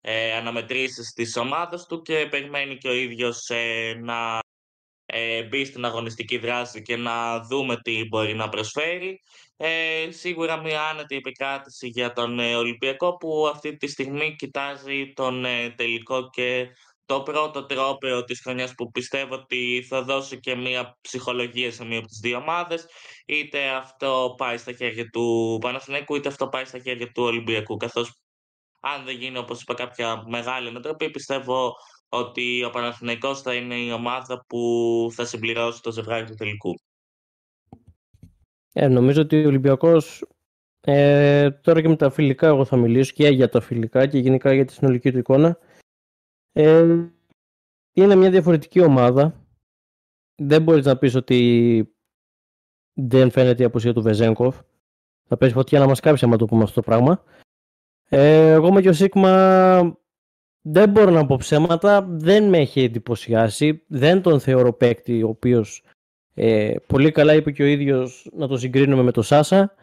ε, αναμετρήσεις της ομάδας του και περιμένει και ο ίδιος να ε, μπει στην αγωνιστική δράση και να δούμε τι μπορεί να προσφέρει. Ε, σίγουρα μια άνετη επικράτηση για τον ε, Ολυμπιακό που αυτή τη στιγμή κοιτάζει τον ε, τελικό και το πρώτο τρόπαιο της χρονιάς που πιστεύω ότι θα δώσει και μια ψυχολογία σε μία από τις δύο ομάδες είτε αυτό πάει στα χέρια του Παναθηναϊκού είτε αυτό πάει στα χέρια του Ολυμπιακού καθώς αν δεν γίνει όπως είπα κάποια μεγάλη ανατροπή πιστεύω ότι ο Παναθηναϊκός θα είναι η ομάδα που θα συμπληρώσει το ζευγάρι του τελικού. Ε, νομίζω ότι ο Ολυμπιακός ε, τώρα και με τα φιλικά εγώ θα μιλήσω και για τα φιλικά και γενικά για τη συνολική του εικόνα. Ε, είναι μια διαφορετική ομάδα. Δεν μπορείς να πεις ότι δεν φαίνεται η απουσία του Βεζέγκοφ. Θα πέσει φωτιά να μας κάψει άμα το πούμε αυτό το πράγμα. Ε, εγώ με και ο Σίγμα δεν μπορώ να πω ψέματα, δεν με έχει εντυπωσιάσει. Δεν τον θεωρώ παίκτη ο οποίος ε, πολύ καλά είπε και ο ίδιος να το συγκρίνουμε με τον Σάσα.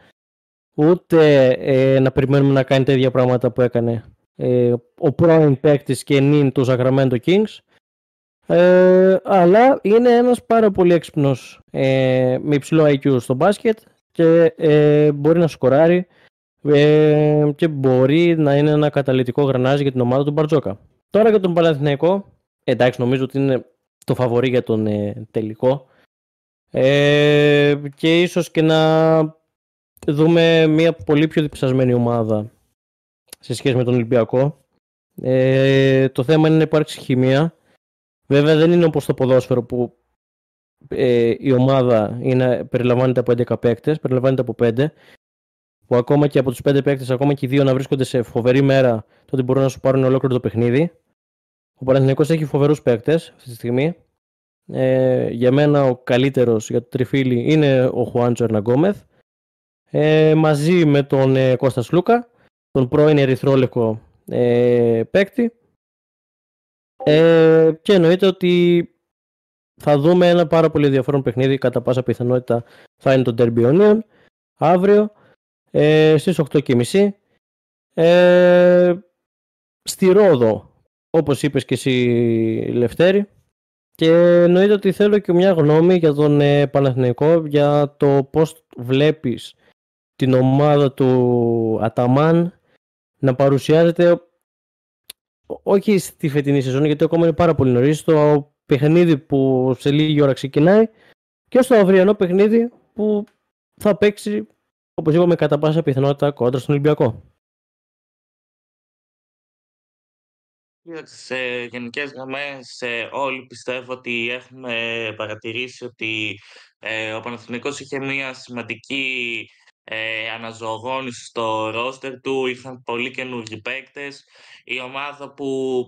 Ούτε ε, να περιμένουμε να κάνει τέτοια πράγματα που έκανε ε, ο πρώην παίκτης και νυν του Sacramento Kings. Ε, αλλά είναι ένας πάρα πολύ έξυπνος ε, με υψηλό IQ στο μπάσκετ και ε, μπορεί να σκοράρει ε, και μπορεί να είναι ένα καταλητικό γρανάζι για την ομάδα του Μπαρτζόκα. Τώρα για τον Παναθηναϊκό, εντάξει νομίζω ότι είναι το φαβορή για τον ε, τελικό ε, και ίσως και να δούμε μια πολύ πιο διψασμένη ομάδα σε σχέση με τον Ολυμπιακό. Ε, το θέμα είναι να υπάρξει χημεία. Βέβαια δεν είναι όπως το ποδόσφαιρο που ε, η ομάδα είναι, περιλαμβάνεται από 11 παίκτες, περιλαμβάνεται από 5 που ακόμα και από τους πέντε παίκτες, ακόμα και οι δύο να βρίσκονται σε φοβερή μέρα, τότε μπορούν να σου πάρουν ολόκληρο το παιχνίδι. Ο Παναθηναϊκός έχει φοβερούς παίκτες αυτή τη στιγμή. Ε, για μένα ο καλύτερος για το τριφύλι είναι ο Χουάντσο Ερναγκόμεθ. Ε, μαζί με τον ε, Κώστας Σλούκα, τον πρώην ερυθρόλεκο ε, παίκτη. Ε, και εννοείται ότι θα δούμε ένα πάρα πολύ ενδιαφέρον παιχνίδι κατά πάσα πιθανότητα θα είναι το Derby αύριο ε, στις 8.30 ε, στη Ρόδο όπως είπες και εσύ Λευτέρη και εννοείται ότι θέλω και μια γνώμη για τον ε, Παναθηναϊκό για το πώς βλέπεις την ομάδα του Αταμάν να παρουσιάζεται όχι στη φετινή σεζόν γιατί ακόμα είναι πάρα πολύ νωρίς το παιχνίδι που σε λίγη ώρα ξεκινάει και στο αυριανό παιχνίδι που θα παίξει όπως είπαμε κατά πάσα πιθανότητα κόντρα στον Ολυμπιακό. Σε γενικές γραμμές, όλοι πιστεύω ότι έχουμε παρατηρήσει ότι ε, ο Παναθηναϊκός είχε μια σημαντική ε, αναζωογόνηση στο ρόστερ του. Ήρθαν πολύ καινούργιοι παίκτες. Η ομάδα που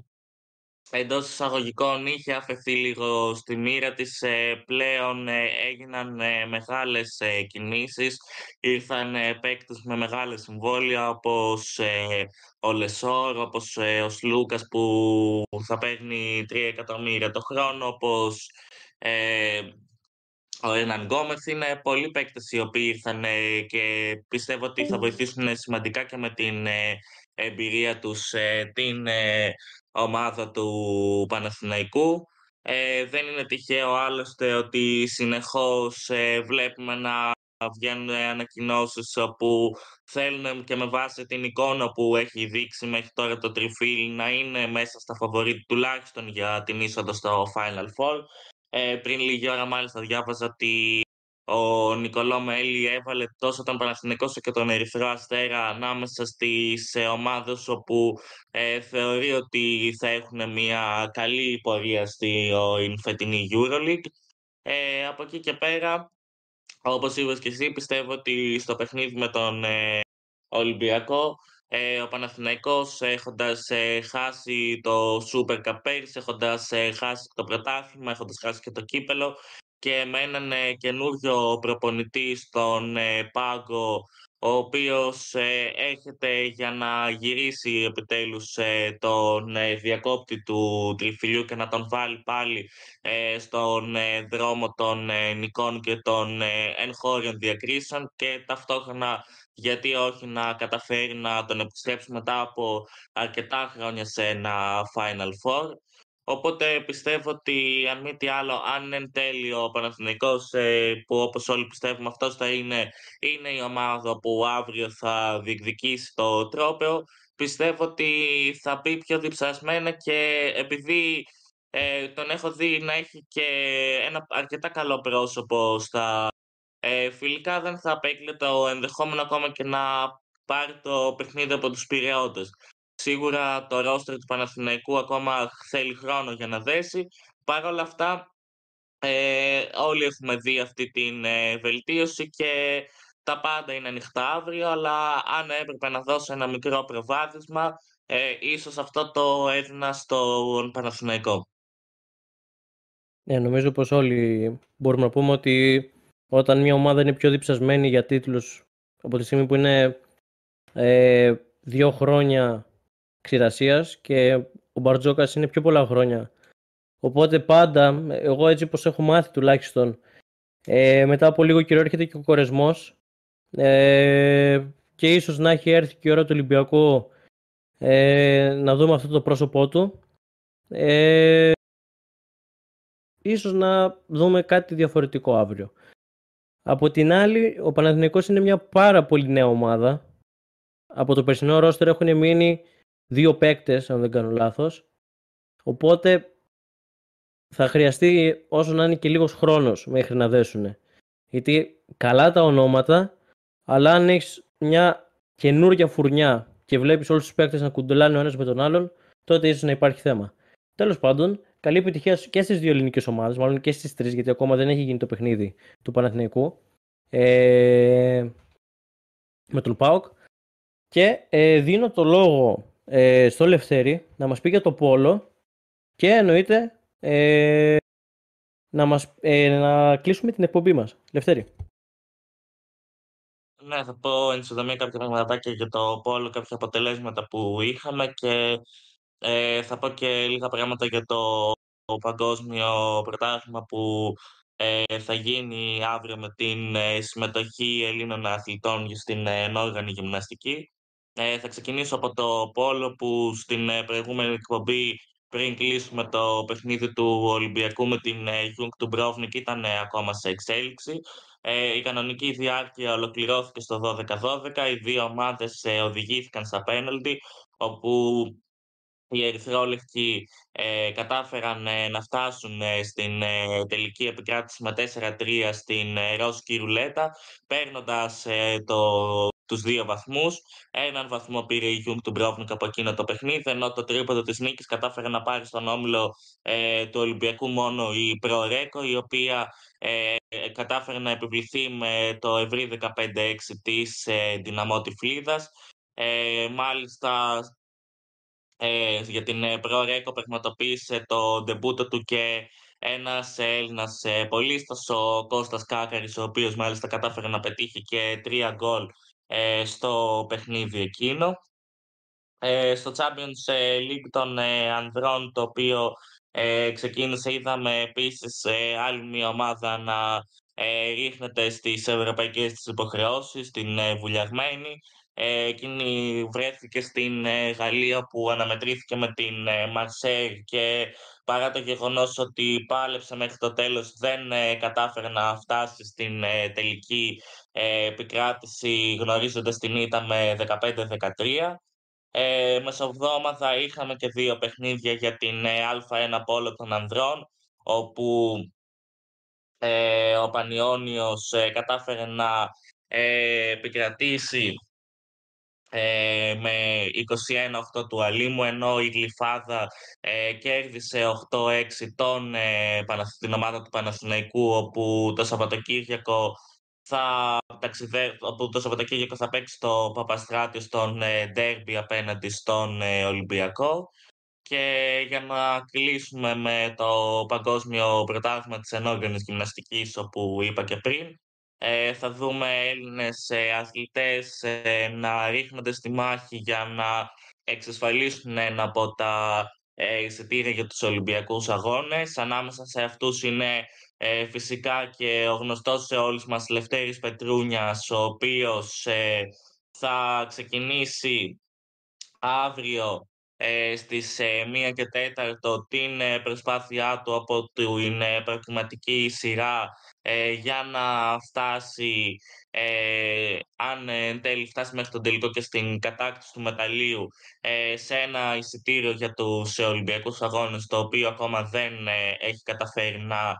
εντός εισαγωγικών είχε αφαιθεί λίγο στη μοίρα της, ε, πλέον ε, έγιναν ε, μεγάλες κινήσεις, ήρθαν παίκτες με μεγάλες συμβόλαια όπως ο Λεσόρ, όπως ο Σλούκας που θα παίρνει 3 εκατομμύρια το χρόνο, όπως ο Έναν Γκόμεθ. Είναι πολλοί παίκτες οι οποίοι ήρθαν και πιστεύω ότι θα βοηθήσουν σημαντικά και με την εμπειρία τους την ομάδα του Παναθηναϊκού. Ε, δεν είναι τυχαίο άλλωστε ότι συνεχώς ε, βλέπουμε να βγαίνουν ανακοινώσεις όπου θέλουν και με βάση την εικόνα που έχει δείξει μέχρι τώρα το τριφύλ να είναι μέσα στα φαβορή τουλάχιστον για την είσοδο στο Final Four. Ε, πριν λίγη ώρα μάλιστα διάβαζα ότι ο Νικολό Μέλη έβαλε τόσο τον Παναθηνικό όσο και τον Ερυθρό Αστέρα ανάμεσα στις ε, ομάδες όπου ε, θεωρεί ότι θα έχουν μια καλή πορεία στη φετινή EuroLeague. Ε, από εκεί και πέρα, όπως είπες και εσύ, πιστεύω ότι στο παιχνίδι με τον ε, Ολυμπιακό ε, ο Παναθηναϊκός έχοντας ε, χάσει το Super Cup πέρυσι, έχοντας χάσει το πρωτάθλημα, έχοντας χάσει και το κύπελο, και με έναν ε, καινούριο προπονητή στον ε, πάγκο ο οποίος ε, έρχεται για να γυρίσει επιτέλους ε, τον ε, διακόπτη του τριφυλιού και να τον βάλει πάλι στον δρόμο των νικών και των εγχώριων διακρίσεων και ταυτόχρονα γιατί όχι να καταφέρει να τον επιστρέψει μετά από αρκετά χρόνια σε ένα Final Four. Οπότε πιστεύω ότι αν μη τι άλλο, αν εν τέλει ο Παναθηναϊκός, ε, που όπως όλοι πιστεύουμε αυτός θα είναι, είναι η ομάδα που αύριο θα διεκδικήσει το τρόπεο, πιστεύω ότι θα μπει πιο διψασμένα και επειδή ε, τον έχω δει να έχει και ένα αρκετά καλό πρόσωπο στα ε, φιλικά δεν θα απέκλει το ενδεχόμενο ακόμα και να πάρει το παιχνίδι από τους Πυραιώτες. Σίγουρα το ρόστερ του Παναθηναϊκού ακόμα θέλει χρόνο για να δέσει. Παρ' όλα αυτά, ε, όλοι έχουμε δει αυτή την ε, βελτίωση και τα πάντα είναι ανοιχτά αύριο, αλλά αν έπρεπε να δώσω ένα μικρό προβάδισμα, ε, ίσως αυτό το έδινα στον Παναθηναϊκό. Ναι, νομίζω πως όλοι μπορούμε να πούμε ότι όταν μια ομάδα είναι πιο διψασμένη για τίτλους από τη στιγμή που είναι ε, δύο χρόνια ξηρασίας και ο Μπαρτζόκας είναι πιο πολλά χρόνια. Οπότε πάντα, εγώ έτσι πως έχω μάθει τουλάχιστον, ε, μετά από λίγο καιρό έρχεται και ο κορεσμός ε, και ίσως να έχει έρθει και η ώρα του Ολυμπιακού ε, να δούμε αυτό το πρόσωπό του. Ε, ίσως να δούμε κάτι διαφορετικό αύριο. Από την άλλη, ο Παναθηναϊκός είναι μια πάρα πολύ νέα ομάδα. Από το περσινό ρόστερ έχουν μείνει δύο παίκτες, αν δεν κάνω λάθος. Οπότε θα χρειαστεί όσο να είναι και λίγος χρόνος μέχρι να δέσουν. Γιατί καλά τα ονόματα, αλλά αν έχεις μια καινούργια φουρνιά και βλέπεις όλους τους παίκτες να κουντελάνε ο ένας με τον άλλον, τότε ίσως να υπάρχει θέμα. Τέλος πάντων, καλή επιτυχία και στις δύο ελληνικές ομάδες, μάλλον και στις τρεις, γιατί ακόμα δεν έχει γίνει το παιχνίδι του Παναθηναϊκού. Ε, με τον ΠΑΟΚ. Και ε, δίνω το λόγο ε, στο Λευτέρη να μας πει για το Πόλο και εννοείται ε, να, μας, ε, να κλείσουμε την εκπομπή μας. Λευτέρη. Ναι, θα πω εν συντομία κάποια πραγματάκια για το Πόλο, κάποια αποτελέσματα που είχαμε και ε, θα πω και λίγα πράγματα για το, το παγκόσμιο πρωτάθλημα που ε, θα γίνει αύριο με την ε, συμμετοχή Ελλήνων αθλητών στην ενόργανη γυμναστική. Ε, θα ξεκινήσω από το Πόλο που στην ε, προηγούμενη εκπομπή πριν κλείσουμε το παιχνίδι του Ολυμπιακού με την ε, Γιουγκ Ντουμπρόβνικ ήταν ε, ακόμα σε εξέλιξη. Ε, η κανονική διάρκεια ολοκληρώθηκε στο 12-12. Οι δύο ομάδες οδηγήθηκαν στα πέναλτι, όπου οι ερυθρόλευκοι ε, κατάφεραν να φτάσουν στην τελική επικράτηση με 4-3 στην ε, Ρώσικη Ρουλέτα, παίρνοντας τους δύο βαθμούς. Έναν βαθμό πήρε η Γιουγκ Ντουμπρόβνικ από εκείνο το παιχνίδι, ενώ το τρίποντο της νίκης κατάφερε να πάρει στον όμιλο ε, του Ολυμπιακού μόνο η Προ Ρέκο, η οποία ε, κατάφερε να επιβληθεί με το ευρύ 15-6 της ε, Δυναμό Τυφλίδας. Ε, μάλιστα, ε, για την ε, Προορέκο πραγματοποίησε το ντεμπούτο του και ένας Έλληνας ε, πολίστας, ο Κώστας Κάκαρης, ο οποίος μάλιστα κατάφερε να πετύχει και τρία γκολ ε, στο παιχνίδι εκείνο. Ε, στο Champions ε, League των ε, Ανδρών, το οποίο ε, ξεκίνησε, είδαμε επίσης άλλη μια ομάδα να ρίχνεται στις ευρωπαϊκές της υποχρεώσεις, την βουλιαγμένη. Εκείνη βρέθηκε στην Γαλλία που αναμετρήθηκε με την Μαρσέη και παρά το γεγονός ότι πάλεψε μέχρι το τέλος δεν κατάφερε να φτάσει στην τελική ε, επικράτηση γνωρίζοντας την ήττα με 15-13. Ε, μεσοβδόμαδα είχαμε και δύο παιχνίδια για την ε, Α1 Πόλο των Ανδρών, όπου ε, ο Πανιόνιος ε, κατάφερε να ε, επικρατήσει ε, με 21-8 του Αλήμου, ενώ η Γλυφάδα ε, κέρδισε 8-6 τον, ε, την ομάδα του Παναθηναϊκού, όπου το Σαββατοκύριακο θα ταξιδε... όπου το Σαββατοκύριακο θα παίξει το Παπαστράτιο στον ντέρμπι απέναντι στον ε, Ολυμπιακό. Και για να κλείσουμε με το Παγκόσμιο Πρωτάθλημα της Ενόργανης Γυμναστικής, όπου είπα και πριν, Ε, θα δούμε Έλληνες ε, αθλητές ε, να ρίχνονται στη μάχη για να εξασφαλίσουν ένα από τα ε, εισιτήρια για τους Ολυμπιακούς Αγώνες. Ανάμεσα σε αυτούς είναι ε, φυσικά και ο γνωστός σε όλους μας Λευτέρης Πετρούνιας, ο οποίος θα ξεκινήσει αύριο ε, στις 1 ε, και 4 την ε, προσπάθειά του από την πραγματική σειρά για να φτάσει, αν εν τέλει φτάσει μέχρι τον τελικό και στην κατάκτηση του μεταλλίου, σε ένα εισιτήριο για τους Ολυμπιακούς Αγώνες, το οποίο ακόμα δεν έχει καταφέρει να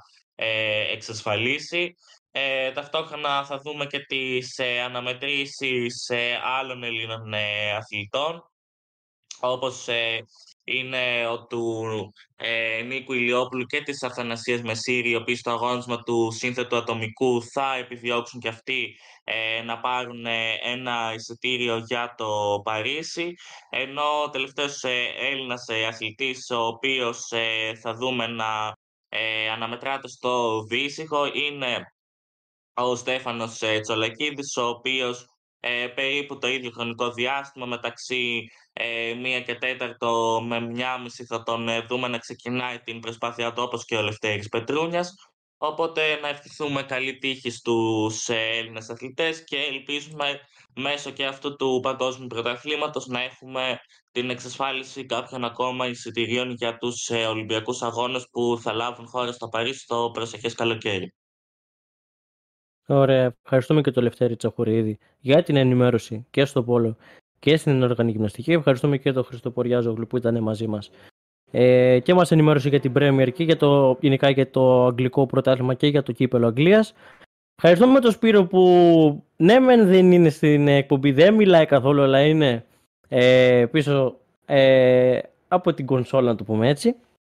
εξασφαλίσει. Ε, ταυτόχρονα θα δούμε και τις ε, αναμετρήσεις άλλων Ελλήνων αθλητών όπως ε, είναι ο του ε, Νίκου Ηλιόπουλου και της Αθανασίας Μεσήρη, οι οποίοι στο αγώνισμα του σύνθετου ατομικού θα επιδιώξουν και αυτοί ε, να πάρουν ένα εισιτήριο για το Παρίσι, ενώ ο τελευταίος Έλληνας αθλητής, ο οποίος θα δούμε να αναμετράται στο Βύσιχο, είναι ο Στέφανος Τσολακίδης, ο οποίος ε, περίπου το ίδιο χρονικό διάστημα μεταξύ ε, μία και τέταρτο με μία μισή θα τον ε, δούμε να ξεκινάει την προσπάθειά του όπως και ο Λευτέρης Πετρούνιας. Οπότε να ευχηθούμε καλή τύχη στους ε, Έλληνες αθλητές και ελπίζουμε μέσω και αυτού του παγκόσμιου πρωταθλήματος να έχουμε την εξασφάλιση κάποιων ακόμα εισιτηρίων για τους ε, Ολυμπιακούς Αγώνες που θα λάβουν χώρα στο Παρίσι το προσεχές καλοκαίρι. Ωραία. Ευχαριστούμε και τον Λευτέρη Τσαχουρίδη για την ενημέρωση και στο Πόλο και στην οργανική γυμναστική. Ευχαριστούμε και τον Χριστοποριάζογλου που ήταν μαζί μας. Ε, και μας ενημέρωσε για την Premier και για το, γενικά για το αγγλικό πρωτάθλημα και για το κύπελο Αγγλίας. Ευχαριστούμε τον Σπύρο που ναι, μεν δεν είναι στην εκπομπή, δεν μιλάει καθόλου, αλλά είναι ε, πίσω ε, από την κονσόλα, να το πούμε έτσι.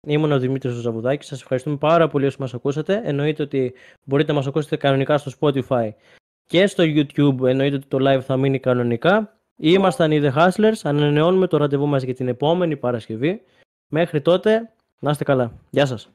Ήμουν ο Δημήτρης Ζαβουδάκης. Σας ευχαριστούμε πάρα πολύ όσοι μας ακούσατε. Εννοείται ότι μπορείτε να μας ακούσετε κανονικά στο Spotify και στο YouTube. Εννοείται ότι το live θα μείνει κανονικά. Ήμασταν οι The Hustlers. Ανανεώνουμε το ραντεβού μας για την επόμενη Παρασκευή. Μέχρι τότε, να είστε καλά. Γεια σας.